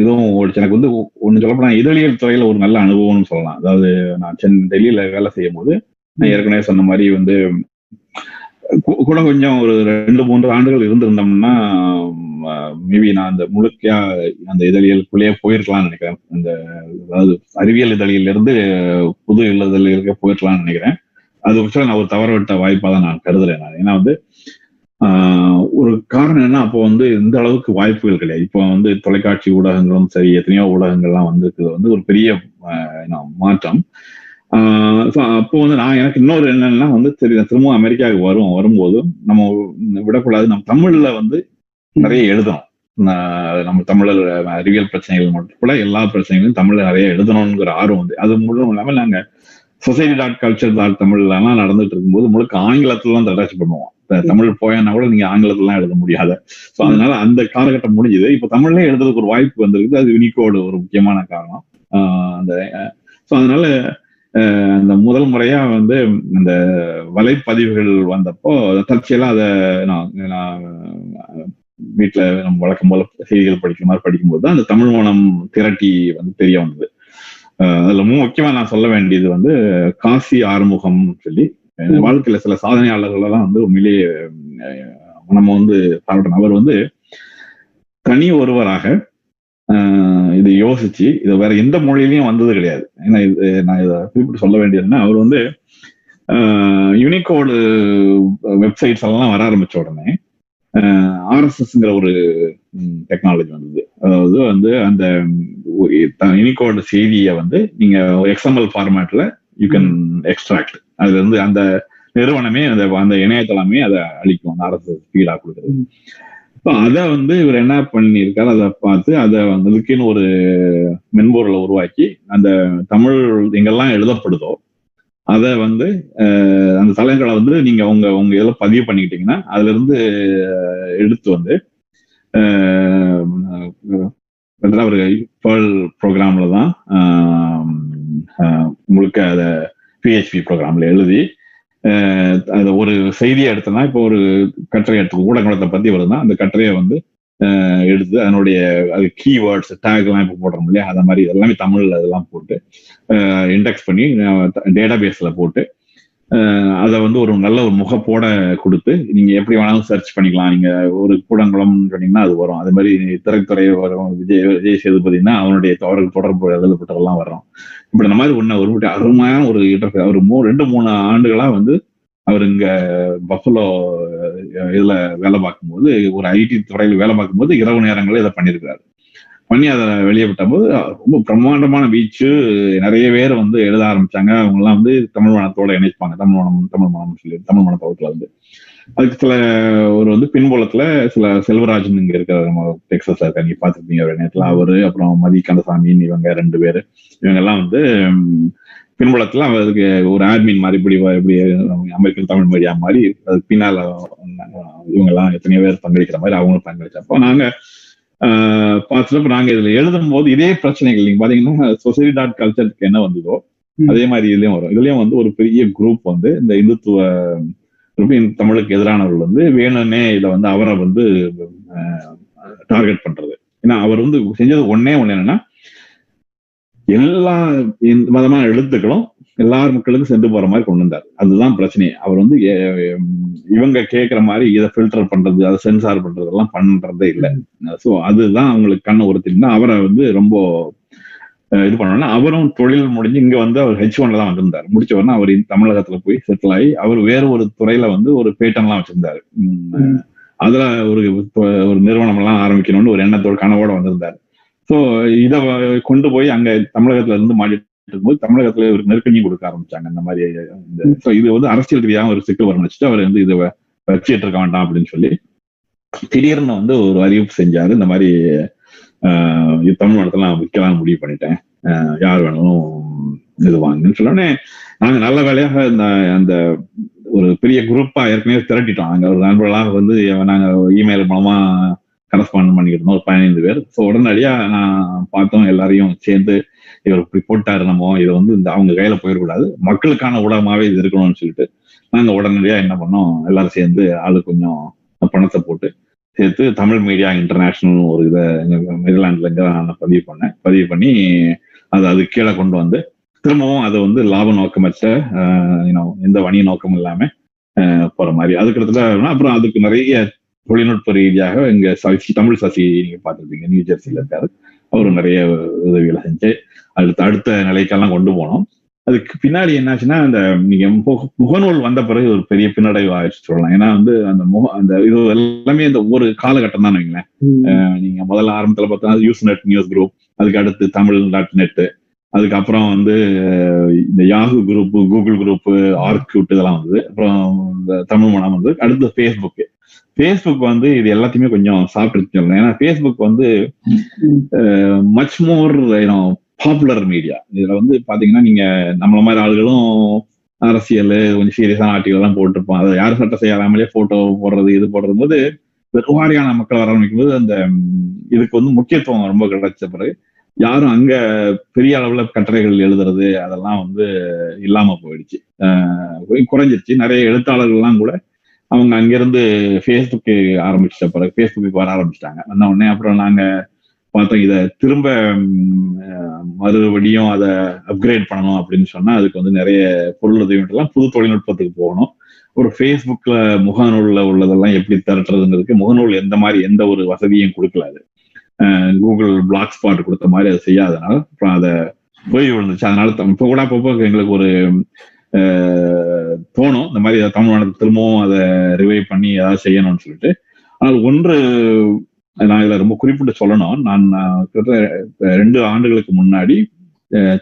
இதுவும் ஓடிச்சு. எனக்கு வந்து ஒன்று சொல்லப்போனால் இதழியல் துறையில் ஒரு நல்ல அனுபவம்னு சொல்லலாம். அதாவது நான் சென்னை டெல்லியில் வேலை செய்யும் போது நான் ஏற்கனவே சொன்ன மாதிரி வந்து கூட கொஞ்சம் ஒரு ரெண்டு மூன்று ஆண்டுகள் இருந்திருந்தோம்னா மேபி நான் அந்த முழுக்கையா அந்த இதழியலுக்குள்ளேயே போயிருக்கலாம்னு நினைக்கிறேன். அந்த அதாவது அறிவியல் இதழிலிருந்து புது இதழியலுக்கே போயிருக்கலாம்னு நினைக்கிறேன். அது விஷயம் நான் ஒரு தவற விட்ட வாய்ப்பாக தான் நான் கருதுறேன் நான். ஏன்னா வந்து ஆஹ் ஒரு காரணம் என்ன அப்போ வந்து இந்த அளவுக்கு வாய்ப்புகள் கிடையாது. இப்போ வந்து தொலைக்காட்சி ஊடகங்களும் சரி எத்தனையோ ஊடகங்கள்லாம் வந்திருக்குது. வந்து ஒரு பெரிய மாற்றம். ஆஹ் அப்போ வந்து நான் எனக்கு இன்னொரு என்னன்னா வந்து சரி திரும்பவும் அமெரிக்காவுக்கு வரும் வரும்போது நம்ம விடக்கூடாது. நம்ம தமிழ்ல வந்து நிறைய எழுதணும். நம்ம தமிழர் அறிவியல் பிரச்சனைகள் மட்டும் கூட எல்லா பிரச்சனைகளையும் தமிழ்ல நிறைய எழுதணுங்கிற ஆர்வம் வந்து அது முழுவதும் இல்லாமல் நாங்க சொசைட்டி டாட் கல்ச்சர் டாட் தமிழ்லாம் நடந்துட்டு இருக்கும்போது முழுக்க ஆங்கிலத்துல தான் தடாச்சு பண்ணுவோம். தமிழ் போயானா கூட நீங்க ஆங்கிலத்துலாம் எழுத முடியாத. ஸோ அதனால அந்த காலகட்டம் முடிஞ்சது. இப்போ தமிழ்லயே எழுதுறதுக்கு ஒரு வாய்ப்பு வந்திருக்குது. அது யூனிகோடு ஒரு முக்கியமான காரணம். ஆஹ் அந்த ஸோ அதனால ஆஹ் அந்த முதல் முறையா வந்து இந்த வலைப்பதிவுகள் வந்தப்போ தற்செயலா அதை நான் வீட்டுல நம்ம வழக்கம் போல செய்திகள் படிக்கிற மாதிரி படிக்கும்போது தான் அந்த தமிழ் மனம் திரட்டி வந்து தெரிய வந்தது. அதுல மு- முக்கியமா நான் சொல்ல வேண்டியது வந்து காசி ஆறுமுகம் சொல்லி வாழ்க்கையில சில சாதனையாளர்கள் எல்லாம் வந்து உண்மையிலேயே நம்ம வந்து பாராட்டணும் அவர் வந்து தனி ஒருவராக இது யோசிச்சு இது வேற எந்த மொழியிலையும் வந்தது கிடையாது. ஏன்னா இது நான் இதை குறிப்பிட்டு சொல்ல வேண்டியதுன்னா அவர் வந்து யூனிகோடு வெப்சைட்ஸ் எல்லாம் வர ஆரம்பிச்ச உடனே ஆர்எஸ்எஸ்ங்கிற ஒரு டெக்னாலஜி வந்தது. அதாவது வந்து அந்த யூனிகோடு செய்தியை வந்து நீங்க எக்ஸ்எம்எல் ஃபார்மேட்ல யூ கேன் எக்ஸ்ட்ராக்ட் அதுல இருந்து அந்த நிறுவனமே அந்த அந்த இணையதளமே அதை அழிக்கும் அந்த ஆர்எஸ்எஸ் ஃபீடா கொடுக்குறது. இப்போ அதை வந்து இவர் என்ன பண்ணியிருக்காரு அதை பார்த்து அதை வந்து அதுக்குன்னு ஒரு மென்பொருளை உருவாக்கி அந்த தமிழ் எங்கெல்லாம் எழுதப்படுதோ அதை வந்து அந்த தலைங்களை வந்து நீங்க உங்க உங்க இதில் பதிவு பண்ணிக்கிட்டீங்கன்னா அதுல இருந்து எடுத்து வந்து ஒரு பேர்ல் ப்ரோக்ராம்ல தான் முழுக்க அதை பிஹெச்பி ப்ரோக்ராம்ல எழுதி அதை ஒரு செய்தியை எடுத்தோம்னா இப்போ ஒரு கட்டுரை எடுத்து ஊடகத்தை பத்தி வருதுன்னா அந்த கட்டுரையை வந்து எடுத்து அதனுடைய அது கீவேர்ட்ஸ் டேக்லாம் இப்போ போடுறோம் இல்லையா? அந்த மாதிரி எல்லாமே தமிழில் அதெல்லாம் போட்டு இண்டெக்ஸ் பண்ணி டேட்டா பேஸில் போட்டு அதை வந்து ஒரு நல்ல ஒரு முகப்போட கொடுத்து நீங்கள் எப்படி வேணாலும் சர்ச் பண்ணிக்கலாம். நீங்கள் ஒரு கூடங்குளம்னு சொன்னீங்கன்னா அது வரும். அது மாதிரி திரைத்துறை வரும். விஜய் விஜய் சேதுபதினா அவனுடைய அவருக்கு தொடர்பு எழுதப்பட்டதெல்லாம் வரும் இப்படி இந்த மாதிரி ஒன்று ஒரு அருமையான ஒரு இன்டர்ஃபே ஒரு மூ ரெண்டு மூணு ஆண்டுகளாக வந்து அவர் இங்க பஃபலோ இதுல வேலை பார்க்கும்போது ஒரு ஐடி துறையில் வேலை பார்க்கும்போது இரவு நேரங்களில் இதை பண்ணியிருக்காரு பண்ணி அதை வெளியே போது ரொம்ப பிரம்மாண்டமான பீச்சு நிறைய பேர் வந்து எழுத ஆரம்பிச்சாங்க. அவங்க எல்லாம் வந்து தமிழ் மனத்தோட இணைப்பாங்க. தமிழ் மனம் தமிழ் மனம் சொல்லி தமிழ் மனத்தோட்டத்துல வந்து. அதுக்கு சில ஒரு வந்து பின்புலத்துல சில செல்வராஜன் இங்க இருக்கிற நம்ம டெக்ஸஸ்ல இருக்காங்க நீங்க பாத்துருப்பீங்க ஒரு நேரத்துல அவரு அப்புறம் மதி கந்தசாமின்னு இவங்க ரெண்டு பேரு. இவங்க எல்லாம் வந்து பின்புலத்துல அவருக்கு ஒரு ஆட்மின் மாதிரி இப்படி இப்படி அமெரிக்கன் தமிழ் மீடியா மாதிரி அதுக்கு பின்னால இவங்க எல்லாம் எத்தனையோ பேர் பங்களிக்கிற மாதிரி அவங்களும் பங்களிச்சப்போ நாங்க பார்த்துட்டு நாங்க இதுல எழுதும் போது இதே பிரச்சனைகள் நீங்க பாத்தீங்கன்னா சொசைட்டி டாட் கல்ச்சருக்கு என்ன வந்ததோ. அதே மாதிரி இதுலயும் வரும் இதுலயும் வந்து ஒரு பெரிய குரூப் வந்து இந்த இந்துத்துவ தமிழுக்கு எதிரானவர்கள் வந்து வேணும்னே இதை வந்து அவரை வந்து டார்கெட் பண்றது ஏன்னா அவர் வந்து செஞ்சது ஒன்னே ஒண்ணு என்னன்னா எல்லா விதமான எழுத்துக்களும் எல்லார் மக்களுக்கும் சென்று போற மாதிரி கொண்டு வந்தார். அதுதான் பிரச்சனை அவர் வந்து இவங்க கேட்கிற மாதிரி இதை ஃபில்டர் பண்றது அதை சென்சார் பண்றது எல்லாம் பண்றதே இல்லை. ஸோ அதுதான் அவங்களுக்கு கண்ணை உறுத்தினா அவரை வந்து ரொம்ப இது பண்ணோம்னா அவரும் தொழில் முடிஞ்சு இங்க வந்து அவர் ஹெச் ஒன்ல தான் வந்திருந்தார். முடிச்ச உடனே அவர் தமிழகத்துல போய் செட்டில் ஆகி அவர் வேற ஒரு துறையில வந்து ஒரு பேட்டன்லாம் வச்சிருந்தாரு. அதுல ஒரு ஒரு நிறுவனம் எல்லாம் ஆரம்பிக்கணும்னு ஒரு எண்ணத்தோட கனவோட வந்திருந்தாரு. ஸோ இதை கொண்டு போய் அங்க தமிழகத்துல இருந்து மாடிட்டு இருக்கும்போது தமிழகத்துல ஒரு நெருக்கடியும் கொடுக்க ஆரம்பிச்சாங்க. இந்த மாதிரி இந்த ஸோ இது வந்து அரசியல் ரீதியாக ஒரு சிக்கல் வரும் அவர் வந்து இதை வச்சுட்டு இருக்க வேண்டாம் அப்படின்னு சொல்லி திடீர்னு வந்து ஒரு அறிவிப்பு செஞ்சாரு. இந்த மாதிரி ஆஹ் தமிழ் மடத்துல நான் விற்கலாம் முடிவு பண்ணிட்டேன். யார் வேணாலும் இது வாங்கன்னு சொன்னோடனே நாங்க நல்ல வேலையாக இந்த அந்த ஒரு பெரிய குரூப்பா ஏற்கனவே திரட்டிட்டோம். அங்க ஒரு நண்பர்களாக வந்து நாங்க இமெயில் மூலமா கரஸ்பாண்ட் பண்ணிக்கிட்டு இருந்தோம் ஒரு பதினைந்து பேர். ஸோ உடனடியாக நான் பார்த்தோம் எல்லாரையும் சேர்ந்து இவர் இப்படி போட்டாரு நம்ம இதை வந்து இந்த அவங்க கையில போயிடக்கூடாது. மக்களுக்கான ஊடகமாவே இது இருக்கணும்னு சொல்லிட்டு நாங்கள் உடனடியாக என்ன பண்ணோம் எல்லாரும் சேர்ந்து ஆளு கொஞ்சம் பணத்தை போட்டு சேர்த்து தமிழ் மீடியா இன்டர்நேஷனல் ஒரு இதை நெதர்லாண்ட்ல இருந்து நான் பதிவு பண்ணேன். பதிவு பண்ணி அதை அது கீழே கொண்டு வந்து திரும்பவும் அதை வந்து லாப நோக்கமற்ற எந்த வணிக நோக்கமும் இல்லாமல் போகிற மாதிரி. அதுக்கு இடத்துல அப்புறம் அதுக்கு நிறைய தொழில்நுட்ப ரீதியாக இங்க சசி தமிழ் சசி நீங்க பார்த்துருப்பீங்க நியூ ஜெர்சியில இருக்காரு. அவரு நிறைய உதவிகளை செஞ்சு அடுத்த அடுத்த நிலைக்கெல்லாம் கொண்டு போனோம். அதுக்கு பின்னாடி என்னாச்சுன்னா அந்த நீங்க முகநூல் வந்த பிறகு ஒரு பெரிய பின்னடைவு ஆயிடுச்சு சொல்லலாம். ஏன்னா வந்து அந்த முக அந்த இது எல்லாமே இந்த ஒரு காலகட்டம் தான் வைங்களேன். நீங்க முதல்ல ஆரம்பத்துல பார்த்தா யூஸ் நெட் நியூஸ் குரூப் அதுக்கு அடுத்து தமிழ் டாட் நெட் அதுக்கப்புறம் வந்து இந்த Yahoo group Google group Orkut இதெல்லாம் வந்தது. அப்புறம் இந்த தமிழ் மனம் வந்து அடுத்து ஃபேஸ்புக்கு ஃபேஸ்புக் வந்து இது எல்லாத்தையுமே கொஞ்சம் சாப்பிட்டு சொல்லலாம். ஏன்னா ஃபேஸ்புக் வந்து மச் மோர் பாப்புலர் மீடியா இதுல வந்து பாத்தீங்கன்னா நீங்க நம்மள மாதிரி ஆளுகளும் அரசியல் கொஞ்சம் சீரியஸான ஆர்டிகல் எல்லாம் போட்டிருப்போம். அதை யாரும் சட்டம் செய்யாமலே போட்டோ போடுறது இது போடுறது போது வெறுவாரியான மக்கள் வர ஆரம்பிக்கும் போது அந்த இதுக்கு வந்து முக்கியத்துவம் ரொம்ப கிடைச்ச பிறகு யாரும் அங்க பெரிய அளவுல கட்டுரைகள் எழுதுறது அதெல்லாம் வந்து இல்லாம போயிடுச்சு. குறைஞ்சிருச்சு. நிறைய எழுத்தாளர்கள்லாம் கூட அவங்க அங்கிருந்து ஃபேஸ்புக்கு ஆரம்பிச்சிட்ட பிறகு ஃபேஸ்புக்கு வர ஆரம்பிச்சிட்டாங்க. வந்த உடனே அப்புறம் நாங்க பார்த்தோம் இதை திரும்ப மறுபடியும் அதை அப்கிரேட் பண்ணணும் அப்படின்னு சொன்னா அதுக்கு வந்து நிறைய பொருள் உதவிலாம் புது தொழில்நுட்பத்துக்கு போகணும். ஒரு ஃபேஸ்புக்ல முகநூல்ல உள்ளதெல்லாம் எப்படி திரட்டுறதுங்கிறதுக்கு முகநூல் எந்த மாதிரி எந்த ஒரு வசதியும் கொடுக்கல அது. கூகுள் பிளாக் ஸ்பாட் கொடுத்த மாதிரி அதை செய்யாதனால அப்புறம் அதை போய் விழுந்துச்சு அதனால இப்போ கூட அப்பப்போ எங்களுக்கு ஒரு தோணும். இந்த மாதிரி தமிழ் திரும்பவும் அதை ரிவைவ் பண்ணி ஏதாவது செய்யணும்னு சொல்லிட்டு. ஆனால் ஒன்று நான் இதில் ரொம்ப குறிப்பிட்டு சொல்லணும். நான் கிட்டத்தட்ட ரெண்டு ஆண்டுகளுக்கு முன்னாடி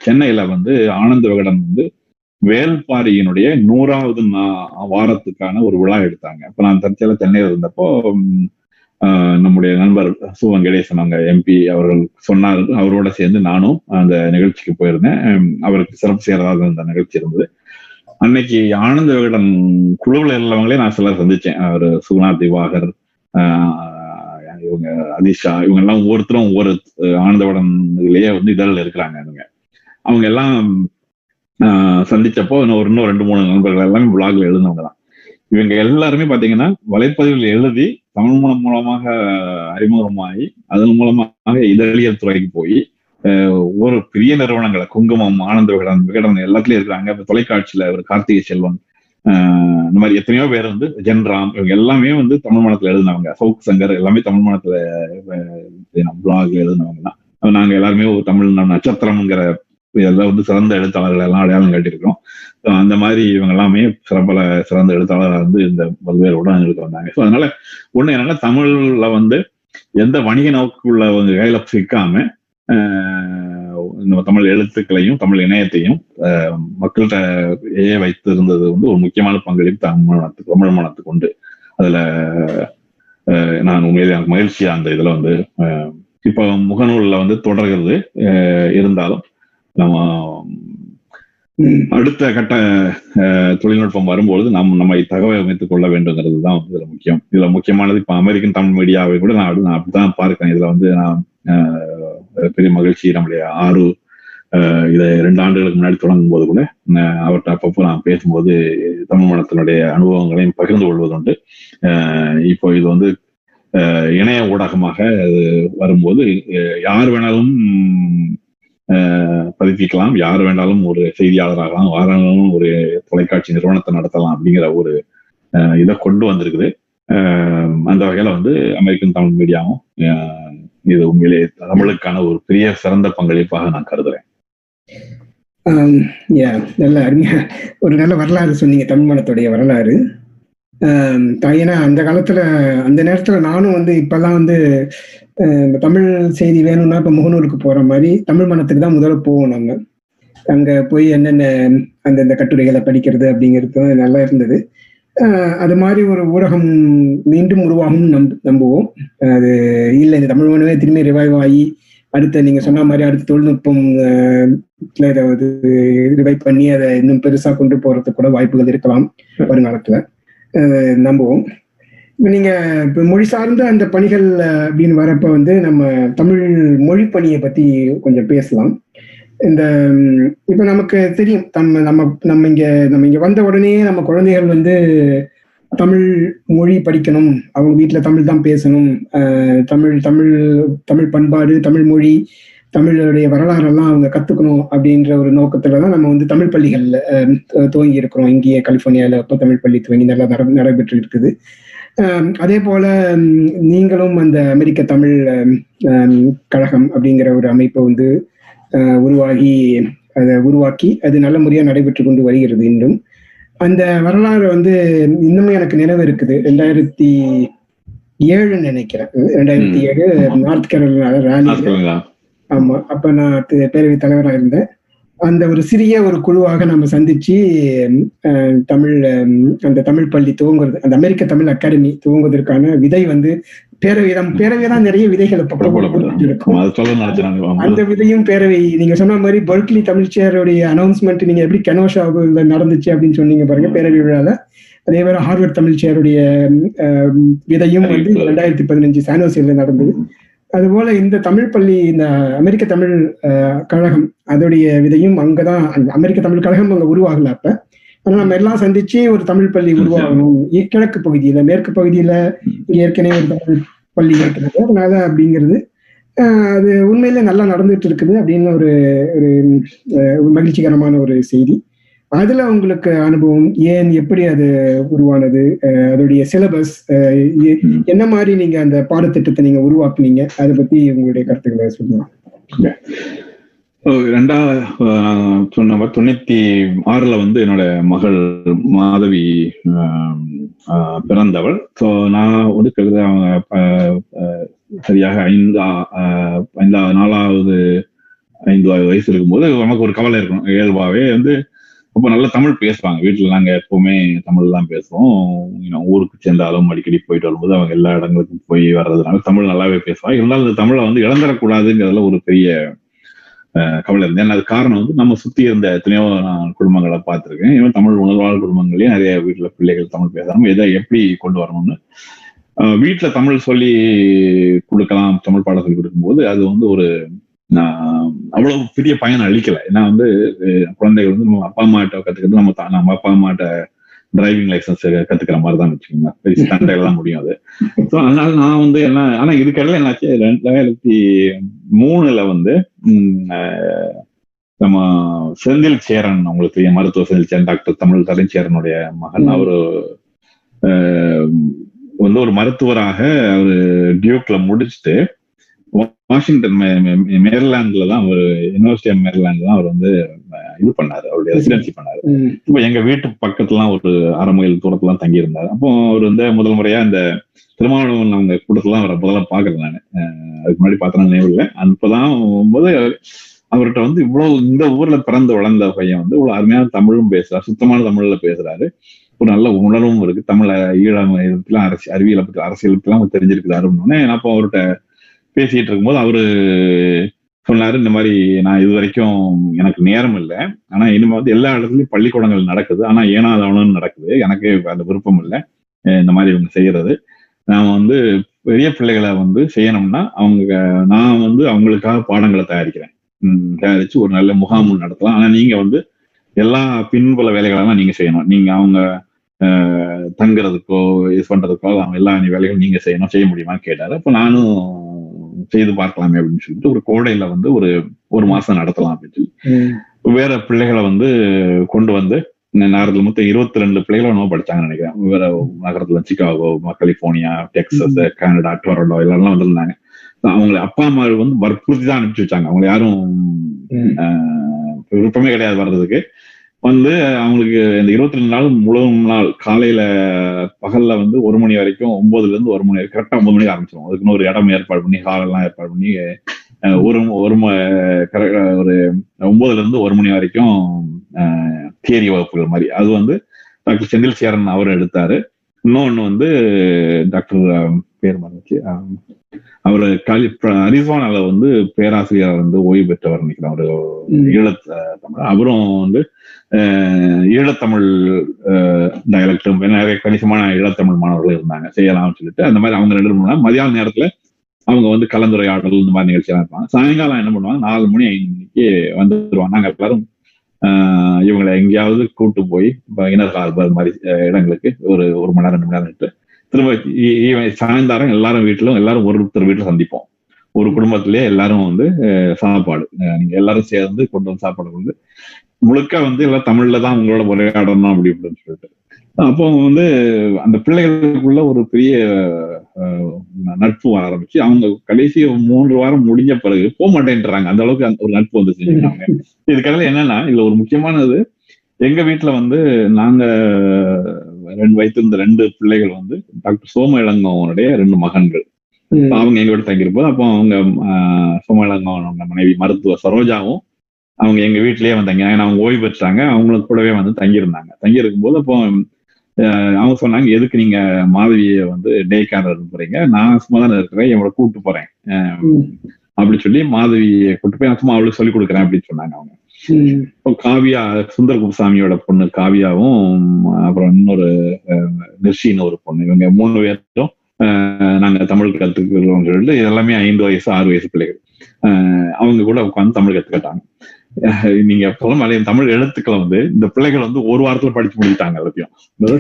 சென்னையில வந்து ஆனந்த விகடன் வந்து வேல்பாரியினுடைய நூறாவது வாரத்துக்கான ஒரு விழா எடுத்தாங்க. அப்போ நான் தற்செயலாக சென்னையில் இருந்தப்போ நம்முடைய நண்பர் சு வெங்கடேசன் அங்க எம்பி அவர்கள் சொன்னார் அவரோட சேர்ந்து நானும் அந்த நிகழ்ச்சிக்கு போயிருந்தேன். அவருக்கு சிறப்பு சேரதாக அந்த நிகழ்ச்சி இருந்தது. அன்னைக்கு ஆனந்த விகடன் குழுவில் உள்ளவங்களே நான் சிலர் சந்திச்சேன். அவர் சுகுணா திவாகர் இவங்க அதிஷா இவங்க எல்லாம் ஒவ்வொருத்தரும் ஒவ்வொரு ஆனந்தவடன் இதுலயே வந்து இதழில் இருக்கிறாங்க அவங்க அவங்க எல்லாம் சந்திச்சப்போ இன்னும் இன்னும் ரெண்டு மூணு நண்பர்கள் எல்லாமே பிளாக்ல எழுந்தவங்க தான். இவங்க எல்லாருமே பாத்தீங்கன்னா வலைப்பதிவில் எழுதி தமிழ் மூலம் மூலமாக அறிமுகமாகி அதன் மூலமாக இதழியல் துறைக்கு போய் ஒரு பெரிய நிறுவனங்களை குங்குமம் ஆனந்த விகடன் விகடன் எல்லாத்துலயும் இருக்கிறாங்க. இப்ப தொலைக்காட்சியில ஒரு கார்த்திகை செல்வன் இந்த மாதிரி எத்தனையோ பேர் வந்து ஜென்ராம் இவங்க எல்லாமே வந்து தமிழ் மனத்துல எழுதினவங்க. சவுக் சங்கர் எல்லாமே தமிழ் மனத்துல பிளாக்ல எழுதினவங்க தான். நாங்க எல்லாருமே ஒரு தமிழ் நட்சத்திரம்ங்கிற இதெல்லாம் வந்து சிறந்த எழுத்தாளர்கள் எல்லாம் அடையாளம் காட்டியிருக்கோம் அந்த மாதிரி இவங்க எல்லாமே சிறப்பல சிறந்த எழுத்தாளராக வந்து இந்த பல்வேறு ஊடகங்களுக்கு வந்தாங்க. ஸோ அதனால ஒண்ணு என்னன்னா தமிழ்ல வந்து எந்த வணிக நோக்குள்ளவங்க கையில சிக்காம நம்ம தமிழ் எழுத்துக்களையும் தமிழ் இணையத்தையும் மக்கள்கிட்ட ஏ வைத்திருந்தது வந்து ஒரு முக்கியமான பங்களிப்பு தமிழ் மனத்துக்கு தமிழ் மனத்துக்கு உண்டு. அதுல நான் உண்மையிலே எனக்கு மகிழ்ச்சியா அந்த இதுல வந்து இப்போ முகநூல்ல வந்து தொடர்கிறது இருந்தாலும் அடுத்த கட்ட தொழில்நுட்பம் வரும்பொழுது நாம் நம்மை அமைத்துக் கொள்ள வேண்டுங்கிறது தான் இதுல முக்கியம். இதுல முக்கியமானது இப்ப அமெரிக்கன் தமிழ் மீடியாவை கூட நான் நான் அப்படித்தான் பார்க்கிறேன். இதுல வந்து நான் பெரிய மகிழ்ச்சி நம்முடைய ஆறு இதை ரெண்டு ஆண்டுகளுக்கு முன்னாடி தொடங்கும் போது கூட அவர்கிட்ட அப்பப்போ நான் பேசும்போது தமிழ் மனத்தினுடைய அனுபவங்களையும் பகிர்ந்து கொள்வதுண்டு. இப்போ இது வந்து இணைய ஊடகமாக வரும்போது யார் வேணாலும் பதிப்பிக்கலாம் யார் வேண்டாலும் ஒரு செய்தியாளராகலாம் யாராலும் ஒரு தொலைக்காட்சி நிறுவனத்தை நடத்தலாம் அப்படிங்கிற ஒரு இதை கொண்டு வந்திருக்குது. அந்த வகையில வந்து அமெரிக்கன் தமிழ் மீடியாவும் இது உண்மையிலே தமிழுக்கான ஒரு பெரிய சிறந்த பங்களிப்பாக நான் கருதுறேன். Um, நல்ல அருமையா ஒரு நல்ல வரலாறு சொன்னீங்க தமிழ் மனத்துடைய வரலாறு. ஏன்னா அந்த காலத்துல அந்த நேரத்துல நானும் வந்து இப்பெல்லாம் வந்து தமிழ் செய்தி வேணும்னா இப்ப முகநூலுக்கு போற மாதிரி தமிழ் மனத்துக்கு தான் முதல்ல போவோம் நம்ம அங்க போய் என்னென்ன அந்தந்த கட்டுரைகளை படிக்கிறது அப்படிங்கிறது தான் நல்லா இருந்தது. அது மாதிரி ஒரு ஊடகம் மீண்டும் உருவாகும் நம் நம்புவோம். அது இல்லை இந்த தமிழ் மனமே திரும்பி ரிவைவ் ஆகி அடுத்த நீங்க சொன்ன மாதிரி அடுத்த தொழில்நுட்பம் ஏதாவது ரிவைவ் பண்ணி அதை இன்னும் பெருசா கொண்டு போறதுக்கு கூட வாய்ப்புகள் இருக்கலாம் வருங்காலத்துல. நம்புவோம். இப்போ நீங்க இப்போ மொழி சார்ந்த அந்த பணிகள் அப்படின்னு வரப்ப வந்து நம்ம தமிழ் மொழி பணியை பத்தி கொஞ்சம் பேசலாம். இந்த இப்போ நமக்கு தெரியும் நம்ம நம்ம நம்ம இங்க நம்ம இங்க வந்த உடனே நம்ம குழந்தைகள் வந்து தமிழ் மொழி படிக்கணும். அவங்க வீட்டில் தமிழ் தான் பேசணும். தமிழ் தமிழ் தமிழ் பண்பாடு தமிழ் மொழி தமிழுடைய வரலாறெல்லாம் அவங்க கத்துக்கணும் அப்படின்ற ஒரு நோக்கத்துல தான் நம்ம வந்து தமிழ் பள்ளிகள்ல துவங்கி இருக்கிறோம். இங்கேயே கலிபோர்னியால இப்போ தமிழ் பள்ளி துவங்கி நல்லா நட நடைபெற்று இருக்குது அதே போல நீங்களும் அந்த அமெரிக்க தமிழ் கழகம் அப்படிங்கிற ஒரு அமைப்பை வந்து உருவாகி அதை உருவாக்கி அது நல்ல முறையாக நடைபெற்று கொண்டு வருகிறது இன்னும் அந்த வரலாறு வந்து இன்னுமே எனக்கு நினைவு இருக்குது ரெண்டாயிரத்தி ஏழுன்னு நினைக்கிறேன். ரெண்டாயிரத்தி ஏழு நார்த் கேரளா ரேலி ஆமா. அப்ப நான் பேரவைத் தலைவராக இருந்தேன். அந்த ஒரு சிறிய ஒரு குழுவாக நம்ம சந்திச்சு தமிழ் அந்த தமிழ் பள்ளி துவங்குறது அந்த அமெரிக்க தமிழ் அகாடமி துவங்குவதற்கான விதை வந்து பேரவை தான் பேரவை தான் நிறைய விதைகள். இருக்கும். அந்த விதையும் பேரவை நீங்க சொன்ன மாதிரி பர்க்லி தமிழ்ச்சியருடைய அனௌன்ஸ்மெண்ட் நீங்க எப்படி கனோஷாவில் நடந்துச்சு அப்படின்னு சொன்னீங்க பாருங்க பேரவை விழால. அதே மாதிரி ஹார்வர்ட் தமிழ்ச்சியருடைய அஹ், விதையும் வந்து. ரெண்டாயிரத்தி பதினஞ்சு சானோசியில நடந்தது. அதுபோல இந்த தமிழ் பள்ளி இந்த அமெரிக்க தமிழ் கழகம் அதோடைய விதையும் அங்கதான் அமெரிக்க தமிழ் கழகம் அங்க உருவாகல அப்ப. ஆனா நம்ம எல்லாம் சந்திச்சு ஒரு தமிழ் பள்ளி உருவாகணும். கிழக்கு பகுதியில மேற்கு பகுதியில இங்க ஏற்கனவே ஒரு தமிழ் பள்ளி இருக்கிறது. அதனால அப்படிங்கிறது அது உண்மையிலே நல்லா நடந்துட்டு இருக்குது அப்படின்னு ஒரு ஒரு மகிழ்ச்சிகரமான ஒரு செய்தி. அதுல உங்களுக்கு அனுபவம் ஏன் எப்படி அது உருவானது அஹ், அதோடைய சிலபஸ் என்ன மாதிரி நீங்க அந்த பாடத்திட்டத்தை நீங்க உருவாக்குனீங்க? அதை பத்தி உங்களுடைய கருத்துக்களை சொல்லலாம் ரெண்டா ஆஹ், சொன்ன தொண்ணூத்தி ஆறுல வந்து என்னோட மகள் மாதவி பிறந்தவள். ஸோ நான் ஒடுக்கிறது அவங்க ஆஹ், சரியாக ஐந்தா ஆஹ், ஐந்தா நாலாவது ஐந்தாவது வயசு இருக்கும்போது நமக்கு ஒரு கவலை இருக்கும் இயல்பாவே வந்து ரொம்ப நல்லா தமிழ் பேசுவாங்க. வீட்டுல நாங்க எப்பவுமே தமிழ் தான் பேசுவோம் ஊருக்கு சென்றாலும் அடிக்கடி போயிட்டு வரும்போது அவங்க எல்லா இடங்களுக்கும் போய் வர்றதுனால தமிழ் நல்லாவே பேசுவாங்க. இருந்தாலும் இந்த தமிழை வந்து இழந்துடக்கூடாதுங்கிறதுல ஒரு பெரிய அஹ், கவலை இருந்தது. ஏன்னா அது காரணம் வந்து நம்ம சுத்தி இருந்த எத்தனையோ நான் குடும்பங்களை பார்த்துருக்கேன். இவன் தமிழ் உணர்வாளர் குடும்பங்களையும் நிறைய வீட்டுல பிள்ளைகள் தமிழ் பேசாமல் எதை எப்படி கொண்டு வரணும்னு வீட்டுல தமிழ் சொல்லி கொடுக்கலாம் தமிழ் பாடம் சொல்லி கொடுக்கும்போது அது வந்து ஒரு நான் அவ்வளவு பெரிய பயன் அளிக்கல. ஏன்னா வந்து குழந்தைகள் வந்து நம்ம அப்பா அம்மாட்ட கத்துக்கிறது நம்ம நம்ம அப்பா அம்மாட்ட டிரைவிங் லைசன்ஸ் கத்துக்கிற மாதிரி தான் வச்சுக்கோங்க. பெரிய [laughs] சண்டைகள்லாம் முடியும் அது. ஸோ அதனால நான் வந்து என்ன ஆனா இதுக்கடையில என்னாச்சு ரெண்டாயிரத்தி மூணுல வந்து நம்ம செந்தில் சேரன் உங்களுக்கு தெரியும் மருத்துவ செந்தில் சேரன் டாக்டர் தமிழ் தலைச்சேரனுடைய மகன். அவரு வந்து ஒரு மருத்துவராக அவரு டியூக்ல முடிச்சுட்டு வாஷிங்டன் மேரிலாந்துல தான் அவர் யூனிவர்சிட்டி ஆஃப் மேரிலாந்து தான் அவர் வந்து இது பண்ணாரு. அவருடைய ரெசிடென்சி பண்ணாரு. இப்போ எங்க வீட்டு பக்கத்துலாம் ஒரு அரை மைல் தூரத்துல தான் தங்கி இருந்தாரு அப்போ அவர் வந்து முதல் முறையா இந்த திருமாவளவன் அவங்க கூட்டத்துலாம் அவரை முதல்ல பாக்குறேன் நான். அதுக்கு முன்னாடி பார்த்தா நினைவு இல்லை அப்பதான் போது அவர்கிட்ட வந்து இவ்வளவு இந்த ஊர்ல பிறந்து வளர்ந்த பையன் வந்து இவ்வளவு அருமையான தமிழும் பேசுறாரு சுத்தமான தமிழ்ல பேசுறாரு. ஒரு நல்ல உணர்வும் இருக்கு. தமிழ ஈழம் இதெல்லாம் அரசு அறிவியலை பத்தி அரசியல் பத்திலாம் தெரிஞ்சிருக்கிறாரு அப்படின்னோடனே நான் அப்போ அவர்கிட்ட பேசிட்டு இருக்கும்போது அவரு சொன்னாரு இந்த மாதிரி நான் இது வரைக்கும் எனக்கு நேரம் இல்லை. ஆனா இனிமே வந்து எல்லா இடத்துலயும் பள்ளிக்கூடங்கள் நடக்குது. ஆனா ஏனாதாவணும் நடக்குது. எனக்கு அந்த விருப்பம் இல்லை. இந்த மாதிரி இவங்க செய்யறது. நான் வந்து பெரிய பிள்ளைகளை வந்து செய்யணும்னா அவங்க நான் வந்து அவங்களுக்காக பாடங்களை தயாரிக்கிறேன். தயாரிச்சு ஒரு நல்ல முகாம் நடத்தலாம். ஆனா நீங்க வந்து எல்லா பின்புல வேலைகளெல்லாம் நீங்க செய்யணும். நீங்க அவங்க தங்குறதுக்கோ இது பண்றதுக்கோ அவங்க எல்லா வேலைகளும் நீங்க செய்யணும். செய்ய முடியுமான்னு கேட்டாரு. அப்ப நானும் செய்து பார்க்கலாமே அப்படின்னு சொல்லிட்டு ஒரு கோடையில வந்து ஒரு ஒரு மாசம் நடத்தலாம் அப்படின்னு சொல்லி. வேற பிள்ளைகளை வந்து கொண்டு வந்து இந்த நேரத்துல மொத்தம் இருபத்தி ரெண்டு பிள்ளைகளை நோ படிச்சாங்கன்னு நினைக்கிறேன். வேற நகரத்துல Chicago California Texas Canada Toronto எல்லாம் வந்திருந்தாங்க. அவங்களை அப்பா அம்மா வந்து வற்புறுத்தி தான் அனுப்பிச்சு வச்சாங்க. அவங்க யாரும் விருப்பமே கிடையாது வர்றதுக்கு. வந்து அவங்களுக்கு இந்த இருபத்தி ரெண்டு நாள் முழு நாள் காலையில பகல்ல வந்து ஒரு மணி வரைக்கும் ஒன்பதுல இருந்து ஒரு மணி வரைக்கும் கரெக்டா ஒன்பது மணிக்கு ஆரம்பிச்சிடும் அதுக்குன்னு ஒரு இடம் ஏற்பாடு பண்ணி ஹால் எல்லாம் ஏற்பாடு பண்ணி ஒரு ஒரு ம- ஒரு ஒன்பதுல இருந்து ஒரு மணி வரைக்கும் தியரி வகுப்புகள் மாதிரி. அது வந்து டாக்டர் செந்தில் சேரன் அவர் எடுத்தாரு. இன்னொன்னு வந்து டாக்டர் பேர் மறந்துச்சு. அவர் கலி அரிசானால வந்து பேராசிரியர் வந்து ஓய்வு பெற்றவர் நினைக்கிறேன். ஒரு ம். ஈழத் தமிழ் அவரும் வந்து ஈழத்தமிழ் டயலக்டும் நிறைய கணிசமான ஈழத்தமிழ் மாணவர்கள் இருந்தாங்க. செய்யலாம்னு சொல்லிட்டு அந்த மாதிரி அவங்க ரெண்டு மூணு மதியான நேரத்துல அவங்க வந்து கலந்துரையாடல் இந்த மாதிரி நிகழ்ச்சியெல்லாம் இருப்பாங்க சாயங்காலம் என்ன பண்ணுவாங்க? நாலு மணி ஐந்து மணிக்கு வந்துருவாங்க. நாங்க எல்லாரும் இவங்களை எங்கேயாவது கூட்டு போய் இனர் ஹார்பர் மாதிரி இடங்களுக்கு ஒரு ஒரு மணி நேரம் ரெண்டு மணி நேரம் விட்டு திரும்ப சாயந்தாரம் எல்லாரும் வீட்டிலும் எல்லாரும் ஒருத்தர் வீட்டில் சந்திப்போம். ஒரு குடும்பத்திலேயே எல்லாரும் வந்து சாப்பாடு நீங்க எல்லாரும் சேர்ந்து கொண்டு வந்து சாப்பாடு கொண்டு முழுக்க வந்து எல்லாம் தமிழ்ல தான் உங்களோட உரையாடணும் அப்படி இப்படின்னு சொல்லிட்டு. அப்போ வந்து அந்த பிள்ளைகளுக்குள்ள ஒரு பெரிய நட்பு வர ஆரம்பிச்சு அவங்க கடைசி மூன்று வாரம் முடிஞ்ச பிறகு போக மாட்டேன்றாங்க. அந்த அளவுக்கு அந்த ஒரு நட்பு வந்து செஞ்சுட்டாங்க [laughs] இதுக்கடல என்னன்னா இதுல ஒரு முக்கியமானது எங்க வீட்டுல வந்து நாங்க ரெண்டு வைத்திருந்த ரெண்டு பிள்ளைகள் வந்து டாக்டர் சோம இளங்கோவனுடைய ரெண்டு மகன்கள். அவங்க எங்க வீட்டு தங்கியிருப்போம். அப்போ அவங்க சோம இளங்கோவன் அவங்க மனைவி மருத்துவர் சரோஜாவும் அவங்க எங்க வீட்லயே வந்தாங்க ஏன்னா அவங்க ஓய்வு பெற்றாங்க. அவங்களும் கூடவே வந்து தங்கியிருந்தாங்க. தங்கி இருக்கும்போது அப்போ அவங்க சொன்னாங்க எதுக்கு நீங்க மாதவியை வந்து டே கேர் போறீங்க நான் சும்மா தானே இருக்கிறேன் என்னோட கூட்டு போறேன். ஆஹ், ம். அப்படி சொல்லி மாதவியை கூட்டு போய் நான் சும்மா அவளுக்கு சொல்லி கொடுக்குறேன் அப்படின்னு சொன்னாங்க அவங்க. இப்போ காவியா சுந்தர் குப்புசாமியோட பொண்ணு காவியாவும் அப்புறம் இன்னொரு நிர்ஷின்னு ஒரு பொண்ணு. இவங்க மூணு அஹ், நாங்க தமிழ் கத்துக்கிறோம் சொல்லிட்டு எல்லாமே ஐந்து வயசு ஆறு வயசு பிள்ளைகள். அவங்க கூட உட்காந்து தமிழ் கத்துக்கிட்டாங்க. [laughs] நீங்க சொல்ல தமிழ் எழுத்துக்களை வந்து இந்த பிள்ளைகள் வந்து ஒரு வாரத்துல படிச்சு முடிச்சிட்டாங்க எல்லாத்தையும்.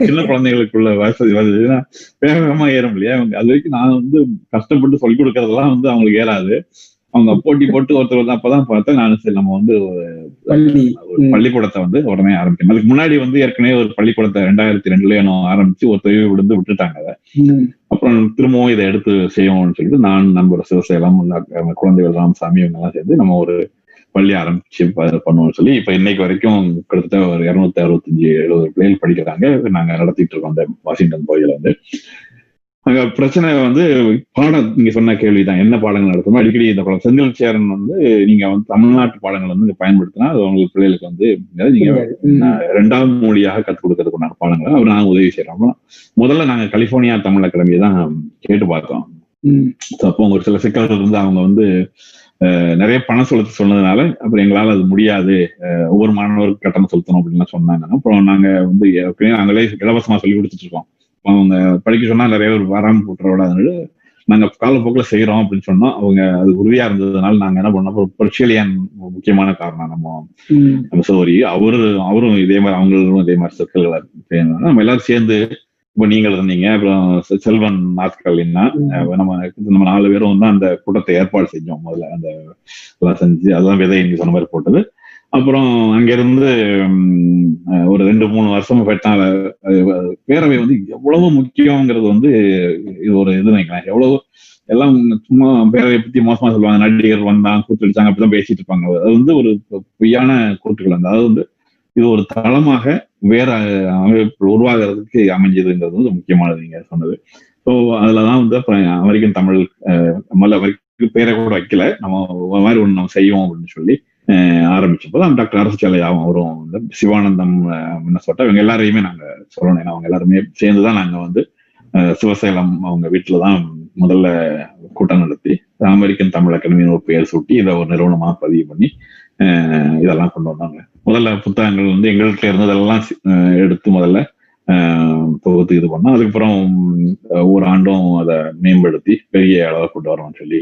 சின்ன குழந்தைகளுக்குள்ள வசதி வருதுன்னா வேக வேகமா ஏறும் இல்லையா? அவங்க அது வரைக்கும் நான் வந்து கஷ்டப்பட்டு சொல்லிக் கொடுக்கறதெல்லாம் வந்து அவங்களுக்கு ஏறாது. அவங்க போட்டி போட்டு ஒருத்தர் வந்து அப்பதான் பார்த்தா நான் சரி நம்ம வந்து ஒரு. பள்ளிக்கூடத்தை வந்து உடனே ஆரம்பிக்கணும் அதுக்கு முன்னாடி வந்து ஏற்கனவே ஒரு பள்ளிக்கூடத்தை ரெண்டாயிரத்தி ரெண்டுலயே நான் ஆரம்பிச்சு ஒரு தொழில் விழுந்து விட்டுட்டாங்க அதை. அப்புறம் திரும்பவும் இதை எடுத்து செய்வோம்னு சொல்லிட்டு நான் நண்பர் சிவசேலம் குழந்தைகள் ராமசாமி இவங்க எல்லாம் சேர்ந்து நம்ம ஒரு பள்ளி ஆரம்பிச்சு பண்ணுவோம்னு சொல்லி இப்ப இன்னைக்கு வரைக்கும் கிட்டத்தட்ட ஒரு இருநூத்தி அறுபத்தஞ்சு எழுபது பிள்ளைகள் படிக்கிறாங்க. நாங்க நடத்திட்டு இருக்கோம் அந்த வாஷிங்டன் பகுதியில வந்து. அங்க பிரச்சனை வந்து பாடம் நீங்க சொன்ன கேள்விதான். என்ன பாடங்கள் நடத்தணும் அடிக்கடி இந்த பாடம் செந்தில் சேரன் வந்து நீங்க வந்து தமிழ்நாட்டு பாடங்கள் வந்து பயன்படுத்தினா அது உங்களுக்கு பிள்ளைகளுக்கு வந்து நீங்க ம். நான் இரண்டாம் மொழியாக கற்றுக் கொடுக்கறதுக்கு உண்டான பாடங்களை அவர் நாங்க உதவி செய்யறோம் முதல்ல நாங்க கலிபோர்னியா தமிழ் அகாடமியை தான் கேட்டு பார்த்தோம். அப்போ ஒரு சில சிக்கல்கள் இருந்து அவங்க வந்து நிறைய பணம் செலுத்த சொன்னதுனால அப்புறம் எங்களால அது முடியாது. ஒவ்வொரு மாணவருக்கு கட்டணம் செலுத்தணும் அப்படின்லாம் சொன்னாங்க அப்புறம் நாங்க வந்து நாங்களே இலவசமா சொல்லி கொடுத்துட்டு இருக்கோம். அவங்க படிக்க சொன்னா நிறைய பேர் வராம போட்டுறோட அதனால நாங்க காலப்போக்கில் செய்யறோம் அப்படின்னு சொன்னோம். அவங்க அது உறுதியா இருந்ததுனால நாங்க என்ன பண்ணோம்? அப்புறம் முக்கியமான காரணம் நம்ம. நம்ம சோரி அவரு அவரும் இதே மாதிரி அவங்களும் இதே மாதிரி செய்யணும் நம்ம எல்லாரும் சேர்ந்து இப்போ நீங்கள் இருந்தீங்க. அப்புறம் செல்வன் நாட்கள்னா நம்ம நம்ம நாலு பேரும் வந்து அந்த கூட்டத்தை ஏற்பாடு செஞ்சோம். முதல்ல அந்த எல்லாம் செஞ்சு அதெல்லாம் விதை நீங்க சொன்ன மாதிரி போட்டது. அப்புறம் அங்கிருந்து ஒரு ரெண்டு மூணு வருஷம் பெற்றால பேரவை வந்து எவ்வளவு முக்கியங்கிறது வந்து இது ஒரு இது நினைக்கிறேன் எவ்வளவு எல்லாம் சும்மா பேரவை பத்தி மோசமா சொல்லுவாங்க. நடிகர் வந்தான் கூத்தடிச்சாங்க அப்படிதான் பேசிட்டு இருப்பாங்க. அது வந்து ஒரு பொய்யான கூற்றுகள் அந்த. அதாவது வந்து இது ஒரு தளமாக வேற அமைப்பு உருவாகிறதுக்கு அமைஞ்சதுங்கிறது வந்து முக்கியமானது நீங்க சொன்னது. ஸோ அதுலதான் வந்து அப்புறம் அமெரிக்கன் தமிழ் அஹ், முதல்ல அமெரிக்க பேரை கூட வைக்கல. நம்ம மாதிரி ஒண்ணு நம்ம செய்வோம் அப்படின்னு சொல்லி அஹ், ஆரம்பிச்சப்போ தான் டாக்டர் அரசு அவரும் வந்து சிவானந்தம் மின்னசோட்டா இவங்க எல்லாரையுமே நாங்க சொல்லணும். ஏன்னா அவங்க எல்லாருமே சேர்ந்துதான் நாங்க வந்து சிவசேலம் அவங்க வீட்டுலதான் முதல்ல கூட்டம் நடத்தி அமெரிக்கன் தமிழ் அகாடமின்னு ஒரு பெயர் சூட்டி இதை ஒரு நிறுவனமா பதிவு பண்ணி இதெல்லாம் கொண்டு வந்தாங்க. முதல்ல புத்தகங்கள் வந்து எங்கள்கிட்ட இருந்ததெல்லாம் எடுத்து முதல்ல தொகுத்து இது பண்ணோம். அதுக்கப்புறம் ஒரு ஒவ்வொரு ஆண்டும் அதை மேம்படுத்தி பெரிய அளவை கொண்டு வரோம்னு சொல்லி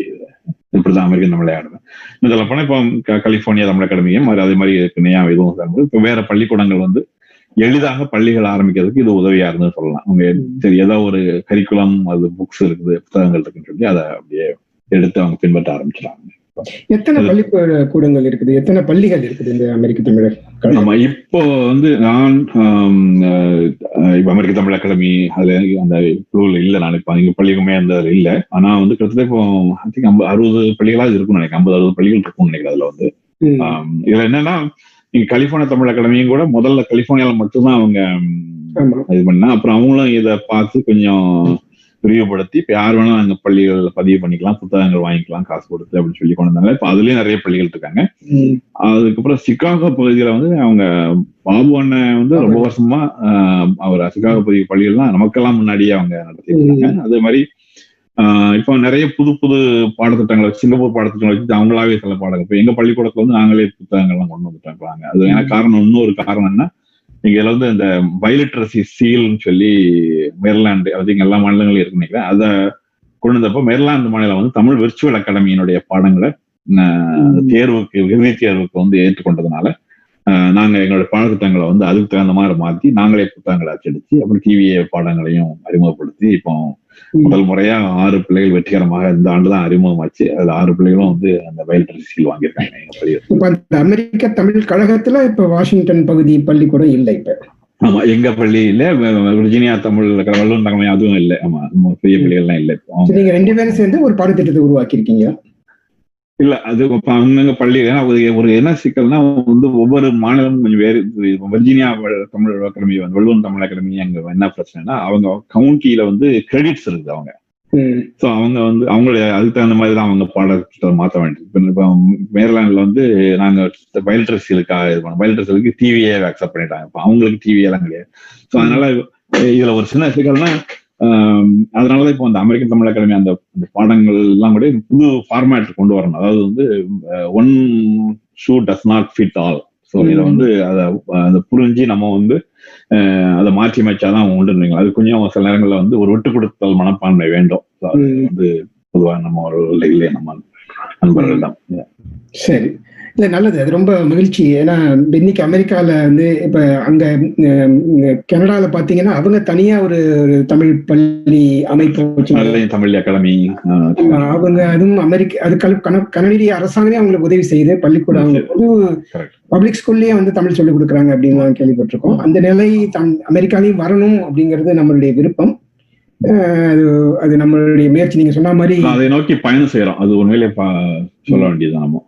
இப்படிதான் அமெரிக்கன் தமிழ் அகாடமி இதில் போனால் இப்போ கலிபோர்னியா தமிழ் அகாடமியும் அதே மாதிரி இணையா இதுவும் சேர்ந்து. இப்போ வேற பள்ளிக்கூடங்கள் வந்து எளிதாக பள்ளிகள் ஆரம்பிக்கிறதுக்கு இது உதவியா இருந்து சொல்லலாம். அவங்க சரி ஏதோ ஒரு கரிக்குலம் அது புக்ஸ் இருக்குது புத்தகங்கள் இருக்குன்னு சொல்லி அதை அப்படியே எடுத்து அவங்க பின்பற்ற ஆரம்பிச்சிடாங்க எத்தனை பள்ளிக்கூடங்கள் இருக்குது? எத்தனை பள்ளிகள் இருக்குது இந்த அமெரிக்க தமிழர்? ஆமா இப்போ வந்து நான் இப்ப அமெரிக்க தமிழ் அகாடமி அதுல அந்த குழுவில் இல்ல நான் இப்ப இங்க பள்ளிக்குமே அந்த இல்ல. ஆனா வந்து கிட்டத்தட்ட இப்போ ஐ திங்க் அறுபது பள்ளிகளா இருக்கும்னு நினைக்கிறேன். ஐம்பது அறுபது பள்ளிகள் இருக்கும்னு நினைக்கிறேன் அதுல வந்து. இதுல என்னன்னா இங்க கலிபோர்னியா தமிழ் அகாடமியும் கூட முதல்ல கலிபோர்னியால மட்டும்தான் அவங்க இது பண்ணா அப்புறம் அவங்களும் இதை பார்த்து கொஞ்சம் விரிவுபடுத்தி இப்ப யார் வேணா அங்க பள்ளிகள்ல பதிவு பண்ணிக்கலாம் புத்தகங்கள் வாங்கிக்கலாம் காசு கொடுத்து அப்படின்னு சொல்லி கொண்டு வந்தாங்க. இப்ப அதுலயும் நிறைய பள்ளிகள் இருக்காங்க. அதுக்கப்புறம் சிகாகோ பகுதியில வந்து அவங்க பாபு அண்ணன் வந்து ரொம்ப வருஷமா ஆஹ், அவர் சிகாகோ பகுதி பள்ளிகள்லாம் நமக்கெல்லாம் முன்னாடியே அவங்க நடத்திட்டு இருக்காங்க அதே மாதிரி ஆஹ், இப்போ நிறைய புது புது பாடத்திட்டங்களை வச்சு சிங்கப்பூர் பாடத்திட்டங்களை வச்சு அவங்களாவே சில பாடங்கள். இப்போ எங்க பள்ளிக்கூடத்துல வந்து நாங்களே புத்தகங்கள்லாம் கொண்டு வந்துட்டாங்க அது எனக்கு காரணம் இன்னொரு காரணம் என்ன இதுல வந்து இந்த பைலிட்ரசி சீல்னு சொல்லி மேர்லாண்டு அது இங்க எல்லா மாநிலங்களும் இருக்கு நினைக்கிறேன். அதை கொண்டு வந்தப்போ மேர்லாந்து மாநிலம் வந்து தமிழ் விர்ச்சுவல் அகாடமியினுடைய பாடங்களை தேர்வுக்கு இறுதி தேர்வுக்கு வந்து ஏற்றுக்கொண்டதுனால ஆஹ், நாங்க எங்களோட பாடத்திட்டங்களை வந்து அதுக்கு தகுந்த மாதிரி மாத்தி நாங்களே புத்தகங்களை அச்சடிச்சு அப்புறம் டிவிஏ பாடங்களையும் அறிமுகப்படுத்தி இப்போ முதல் முறையா ஆறு பிள்ளைகள் வெற்றிகரமாக இந்த ஆண்டு தான் அறிமுகமாச்சு. அதுல ஆறு பிள்ளைகளும் வந்து அந்த சீல் வாங்கியிருக்காங்க அமெரிக்க தமிழ் கழகத்துல இப்ப வாஷிங்டன் பகுதி பள்ளிக்கூடம் இல்லை இப்ப. ஆமா எங்க பள்ளியில வ- விர்ஜீனியா தமிழ் வள்ளுவர் தகமை அதுவும் இல்லை. ஆமா பெரிய பள்ளிகள்லாம் இல்லை நீங்க ரெண்டு பேரும் சேர்ந்து ஒரு பாடத்திட்டத்தை உருவாக்கி இருக்கீங்க இல்ல அது இப்ப அவங்கங்க பள்ளி ஏன்னா ஒரு என்ன சிக்கல்னா வந்து ஒவ்வொரு மாநிலமும் கொஞ்சம் வேறு வர்ஜீனியா தமிழ் அகாடமி வந்து வள்ளுவன் தமிழ் அகாடமி அங்க என்ன பிரச்சனைனா அவங்க கவுண்டியில வந்து கிரெடிட்ஸ் இருக்குது அவங்க. ஸோ அவங்க வந்து அவங்களுடைய அதுக்கு தகுந்த மாதிரி தான் அவங்க பாடத்தை மாற்ற வேண்டியது இப்போ மேர்லாண்டில் வந்து நாங்கள் பயில்ட்ரஸியலுக்காக இது பண்ணோம். பயில்ட்ரஸியலுக்கு டிவியே அக்செப்ட் பண்ணிட்டாங்க. இப்போ அவங்களுக்கு டிவி எல்லாம் கிடையாது. ஸோ அதனால இதுல ஒரு சின்ன சிக்கல்னா அதனாலதான் இப்போ அந்த அமெரிக்கன் தமிழ் அகாடமி அந்த அந்த பாடங்கள் எல்லாம் கூட புது ஃபார்மேட் கொண்டு வரணும். அதாவது வந்து one shoe does not fit all so இதை வந்து அதை அதை புரிஞ்சு நம்ம வந்து அதை மாற்றி அமைச்சாதான் உண்டு அது கொஞ்சம் சில நேரங்களில் வந்து ஒரு விட்டு கொடுத்தல் மனப்பான்மை வேண்டும். அது. வந்து பொதுவாக நம்ம ஒரு நம்ம நண்பர்களிடம் சரி. இல்ல நல்லது. அது ரொம்ப மகிழ்ச்சி. ஏன்னா இன்னைக்கு அமெரிக்கால வந்து இப்ப அங்க கனடால பாத்தீங்கன்னா அவங்க தனியா ஒரு தமிழ் பள்ளி அமைப்பு தமிழ் அகாடமி அவங்க அதுவும் அமெரிக்க அது கன- கனடிய அரசாங்கமே அவங்களுக்கு உதவி செய்யுது. பள்ளிக்கூடம் அவங்க. பப்ளிக் ஸ்கூல்லயே வந்து தமிழ் சொல்லிக் கொடுக்குறாங்க அப்படின்னு கேள்விப்பட்டிருக்கோம். அந்த நிலை தம் அமெரிக்காலையும் வரணும் அப்படிங்கிறது நம்மளுடைய விருப்பம். அது அது நம்மளுடைய முயற்சி. நீங்க சொன்ன மாதிரி அதை நோக்கி பயணம் செய்யறோம் அது உண்மையிலே சொல்ல வேண்டியது ஆமா.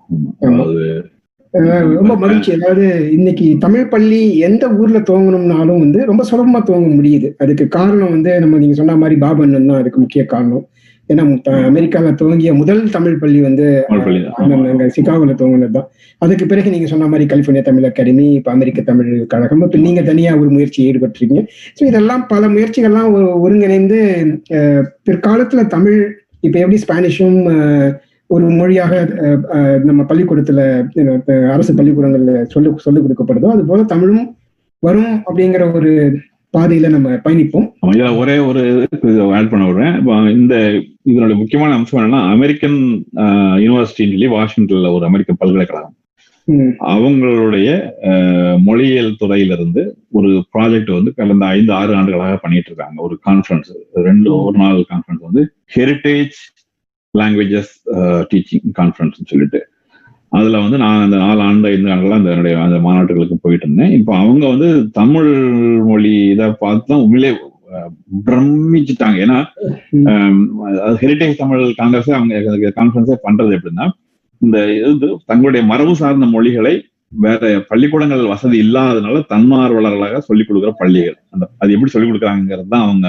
ரொம்ப மகிழ்ச்சி. அதாவது இன்னைக்கு தமிழ் பள்ளி எந்த ஊர்ல துவங்கணும்னாலும் வந்து ரொம்ப சுலபமா துவங்க முடியுது. அதுக்கு காரணம் வந்து நம்ம நீங்க சொன்ன மாதிரி பாபண்ணன் தான் அதுக்கு முக்கிய காரணம். ஏன்னா அமெரிக்கால துவங்கிய முதல் தமிழ் பள்ளி வந்து தமிழ் பள்ளி தான். ஆமா, நாங்க சிகாகோல துவங்கினது தான் அதுக்கு பிறகு நீங்க சொன்ன மாதிரி கலிபோர்னியா தமிழ் அகாடமி இப்ப அமெரிக்க தமிழ் கழகம் இப்ப நீங்க தனியா ஒரு முயற்சி ஈடுபட்டிருக்கீங்க ஸோ இதெல்லாம் பல முயற்சிகள்லாம் ஒருங்கிணைந்து பிற்காலத்துல தமிழ் இப்ப எப்படி ஸ்பானிஷும் ஒரு மொழியாக நம்ம பள்ளிக்கூடத்துல அரசு பள்ளிக்கூடங்கள்ல சொல்லி சொல்லிக் கொடுக்கப்படுதோ அது போல தமிழும் வரும் அப்படிங்கிற ஒரு பாதையில நம்ம பயணிப்போம். இதுல ஒரே ஒரு ஆட் பண்ண விடுறேன். இந்த இதனுடைய முக்கியமான அம்சம் என்னன்னா அமெரிக்கன் யூனிவர்சிட்டின்னு சொல்லி வாஷிங்டன்ல ஒரு அமெரிக்க பல்கலைக்கழகம். அவங்களுடைய மொழியியல் துறையிலிருந்து ஒரு ப்ராஜெக்ட் வந்து கடந்த ஐந்து ஆறு ஆண்டுகளாக பண்ணிட்டு இருக்காங்க ஒரு கான்ஃபரன்ஸ் ரெண்டு ஒரு நாள் கான்ஃபரன்ஸ் வந்து ஹெரிட்டேஜ் லாங்குவேஜஸ் டீச்சிங் கான்ஃபரன்ஸ் சொல்லிட்டு. அதுல வந்து நான் அந்த நாலு ஆண்டு ஐந்து ஆண்டுகளா அந்த என்னுடைய அந்த மாநாட்டுகளுக்கு போயிட்டு இருந்தேன் இப்போ அவங்க வந்து தமிழ் மொழி இதை பார்த்து தான் உண்மையிலே பிரமிச்சுட்டாங்க. ஏன்னா ஹெரிட்டேஜ் தமிழ் காங்கிரஸ் அவங்க கான்ஃபரன்ஸே பண்றது எப்படின்னா இந்த இது தங்களுடைய மரபு சார்ந்த மொழிகளை வேற பள்ளிக்கூடங்கள் வசதி இல்லாததுனால தன்னார்வலர்களாக சொல்லிக் கொடுக்குற பள்ளிகள். அந்த அது எப்படி சொல்லிக் கொடுக்குறாங்கிறது தான் அவங்க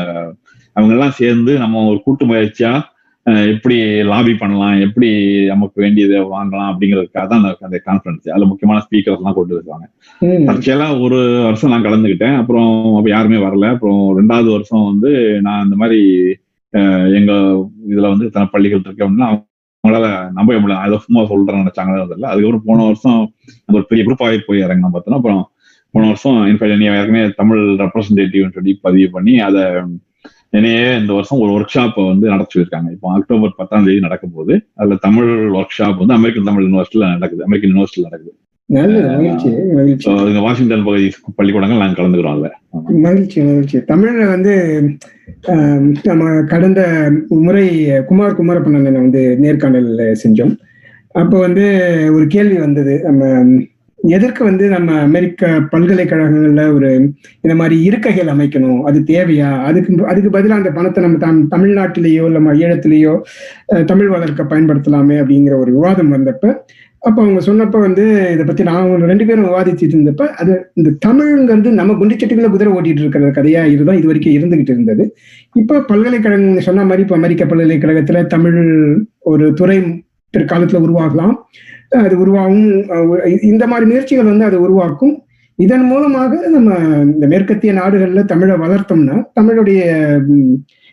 அவங்க எல்லாம் சேர்ந்து நம்ம ஒரு கூட்டு முயற்சியா எப்படி லாபி பண்ணலாம் எப்படி நமக்கு வேண்டியதை வாங்கலாம் அப்படிங்கிறதுக்காக தான் அந்த- அந்த கான்ஃபரன்ஸ் அதுல முக்கியமான ஸ்பீக்கர்ஸ் எல்லாம் கொண்டு வருவாங்க ம், தற்செயலா ஒரு வருஷம் நான் கலந்துக்கிட்டேன் அப்புறம் அப்ப யாருமே வரல. அப்புறம் ரெண்டாவது வருஷம் வந்து நான் இந்த மாதிரி எங்க இதுல வந்து இத்தனை பள்ளிகள் இருக்கு அப்படின்னா அவங்களால நம்பவே முடியல. அதை சும்மா சொல்றேன்னு நினைச்சாங்களே தெரியல. அதுக்கப்புறம் போன வருஷம் நம்ம ஒரு பெரிய குரூப் ஆகி போய் இறங்கணும் பார்த்தோன்னா அப்புறம் போன வருஷம் இன்ஃபேக்ட் என்னைய ஏற்கனவே தமிழ் ரெப்ரஸன்டேட்டிவ்னு சொல்லி பதிவு பண்ணி அதை என்னையே இந்த வருஷம் ஒரு ஒர்க் ஷாப்பை வந்து நடத்தி வச்சிருக்காங்க. இப்போ அக்டோபர் பத்தாம் தேதி நடக்க போகுது அதுல தமிழ் ஒர்க் ஷாப் வந்து அமெரிக்கன் தமிழ் யூனிவர்சிட்டியில நடக்குது. அமெரிக்கன் யூனிவர்சிட்டியில நடக்குது. வாஷிங்டன் பகுதி பள்ளிக்கூடங்கள் நாங்கள் கலந்துக்கிறோம் அதுல. மகிழ்ச்சி மகிழ்ச்சி. தமிழ்ல வந்து நம்ம கடந்த முறை குமார் குமாரப்பண்ணனை வந்து நேர்காணல் செஞ்சோம். அப்போ வந்து ஒரு கேள்வி வந்தது. நம்ம எதற்கு வந்து நம்ம அமெரிக்க பல்கலைக்கழகங்கள்ல ஒரு இந்த மாதிரி இருக்கைகள் அமைக்கணும்? அது தேவையா? அதுக்கு அதுக்கு பதிலாக அந்த பணத்தை நம்ம தம் தமிழ்நாட்டிலேயோ இல்லை நம்ம ஈழத்திலேயோ தமிழ் வளர்க்க பயன்படுத்தலாமே அப்படிங்கிற ஒரு விவாதம் வந்தப்ப அப்ப அவங்க சொன்னப்ப வந்து இதை பத்தி நான் அவங்க ரெண்டு பேரும் விவாதிச்சுட்டு இருந்தப்ப அது இந்த தமிழ்ங்கிறது நம்ம குண்டிச்சட்டிக்குள்ள குதிரை ஓட்டிட்டு இருக்கிற கதையா இதுதான் இது வரைக்கும் இருந்துகிட்டு இருந்தது. இப்ப பல்கலைக்கழகம் சொன்ன மாதிரி இப்ப அமெரிக்க பல்கலைக்கழகத்துல தமிழ் ஒரு துறை பிற்காலத்துல உருவாகலாம். அது உருவாகும். இந்த மாதிரி முயற்சிகள் வந்து அதை உருவாக்கும். இதன் மூலமாக நம்ம இந்த மேற்கத்திய நாடுகள்ல தமிழை வளர்த்தோம்னா தமிழுடைய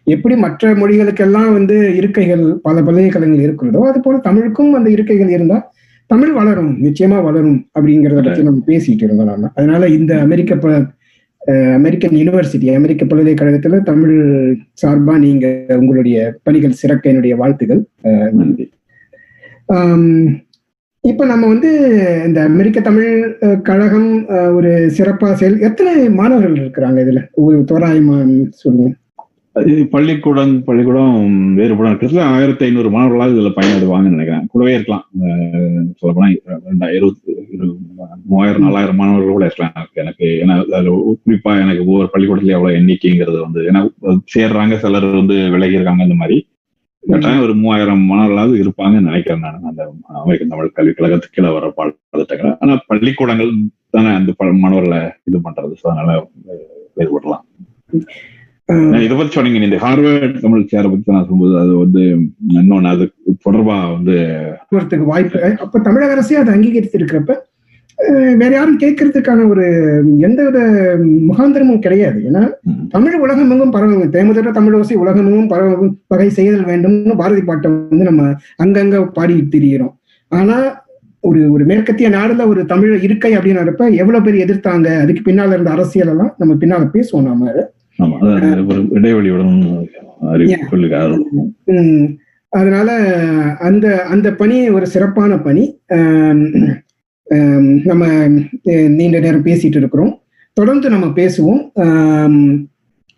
எப்படி மற்ற மொழிகளுக்கெல்லாம் வந்து இருக்கைகள் பல பல்கலைக்கழகங்கள் இருக்கிறதோ அது போல தமிழுக்கும் அந்த இருக்கைகள் இருந்தா தமிழ் வளரும் நிச்சயமா வளரும் அப்படிங்கிறத பத்தி நம்ம பேசிட்டு இருந்தோம் நாம. அதனால இந்த அமெரிக்க ப அஹ் அமெரிக்கன் யூனிவர்சிட்டி அமெரிக்க பல்கலைக்கழகத்துல தமிழ் சார்பா நீங்க உங்களுடைய பணிகள் சிறக்க என்னுடைய வாழ்த்துகள். நன்றி. இப்ப நம்ம வந்து இந்த அமெரிக்க தமிழ் கழகம் ஒரு சிறப்பா செயல் எத்தனை மாணவர்கள் இருக்கிறாங்க இதுல? ஒரு தோராயமா சொல்லுங்க. பள்ளிக்கூடம் பள்ளிக்கூடம் வேறுபடும் கிட்டத்தட்ட ஆயிரத்தி ஐநூறு மாணவர்களாக இதுல பயன்படுவாங்கன்னு நினைக்கிறேன். கூடவே இருக்கலாம். சொல்ல போனா ரெண்டாயிரம் இருபத்தி மூவாயிரம் நாலாயிரம் மாணவர்கள் கூட இருக்கலாம். எனக்கு எனக்கு ஏன்னா அதுல குறிப்பா எனக்கு ஒவ்வொரு பள்ளிக்கூடத்துல எவ்வளவு எண்ணிக்கைங்கிறது வந்து ஏன்னா சேர்றாங்க சிலர் வந்து விலகி இருக்காங்க இந்த மாதிரி. கட்டாயம் ஒரு மூவாயிரம் மாணவர்களாவது இருப்பாங்கன்னு நினைக்கிறேன் நான். அந்த அமெரிக்க தமிழ் கல்விக் கழகத்துக்கு கீழே வர பாடத்திட்டங்கள். ஆனா பள்ளிக்கூடங்கள் தானே அந்த மாணவர்களை இது பண்றது. அதனால வேறுபடலாம். இதை பத்தி சொன்னீங்க. இந்த ஹார்வர்ட் தமிழ் சேர பத்தி நான் சொல்லும்போது அது வந்து இன்னொன்னு அது தொடர்பா வந்து வாய்ப்பு. அப்ப தமிழக அரசே அதை அங்கீகரித்து இருக்கிறப்ப வேற யாரும் கேட்கறதுக்கான ஒரு எந்தவித முகாந்திரமும் கிடையாது. ஏன்னா தமிழ் உலகமெங்கும் பரவும் தேமுதிர தமிழ் ஓசை உலகமெங்கும் பரவும் வகை செய்தல் வேண்டும்னு பாரதி பாட்டை வந்து நம்ம அங்கங்க பாடி திரிகிறோம் ஆனா ஒரு ஒரு மேற்கத்திய நாடுல ஒரு தமிழ் இருக்கை அப்படின்றப்ப எவ்வளவு பேர் எதிர்த்தாங்க? அதுக்கு பின்னால இருந்த அரசியல் எல்லாம் நம்ம பின்னால பேசுவோம் நாம இடைவெளியுடன் அதனால அந்த அந்த பணி ஒரு சிறப்பான பணி. ஆம், நம்ம நீண்ட நேரம் பேசிட்டு இருக்கிறோம் தொடர்ந்து நம்ம பேசுவோம்.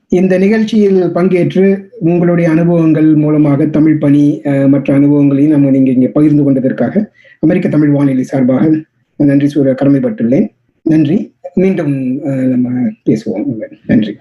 இந்த நிகழ்ச்சியில் பங்கேற்று உங்களுடைய அனுபவங்கள் மூலமாக தமிழ் பணி மற்ற அனுபவங்களையும் நம்ம நீங்க இங்கே பகிர்ந்து கொண்டதற்காக அமெரிக்க தமிழ் வானொலி சார்பாக நன்றி சூரிய கடமைப்பட்டுள்ளேன். நன்றி. மீண்டும் நம்ம பேசுவோம். நன்றி நன்றி.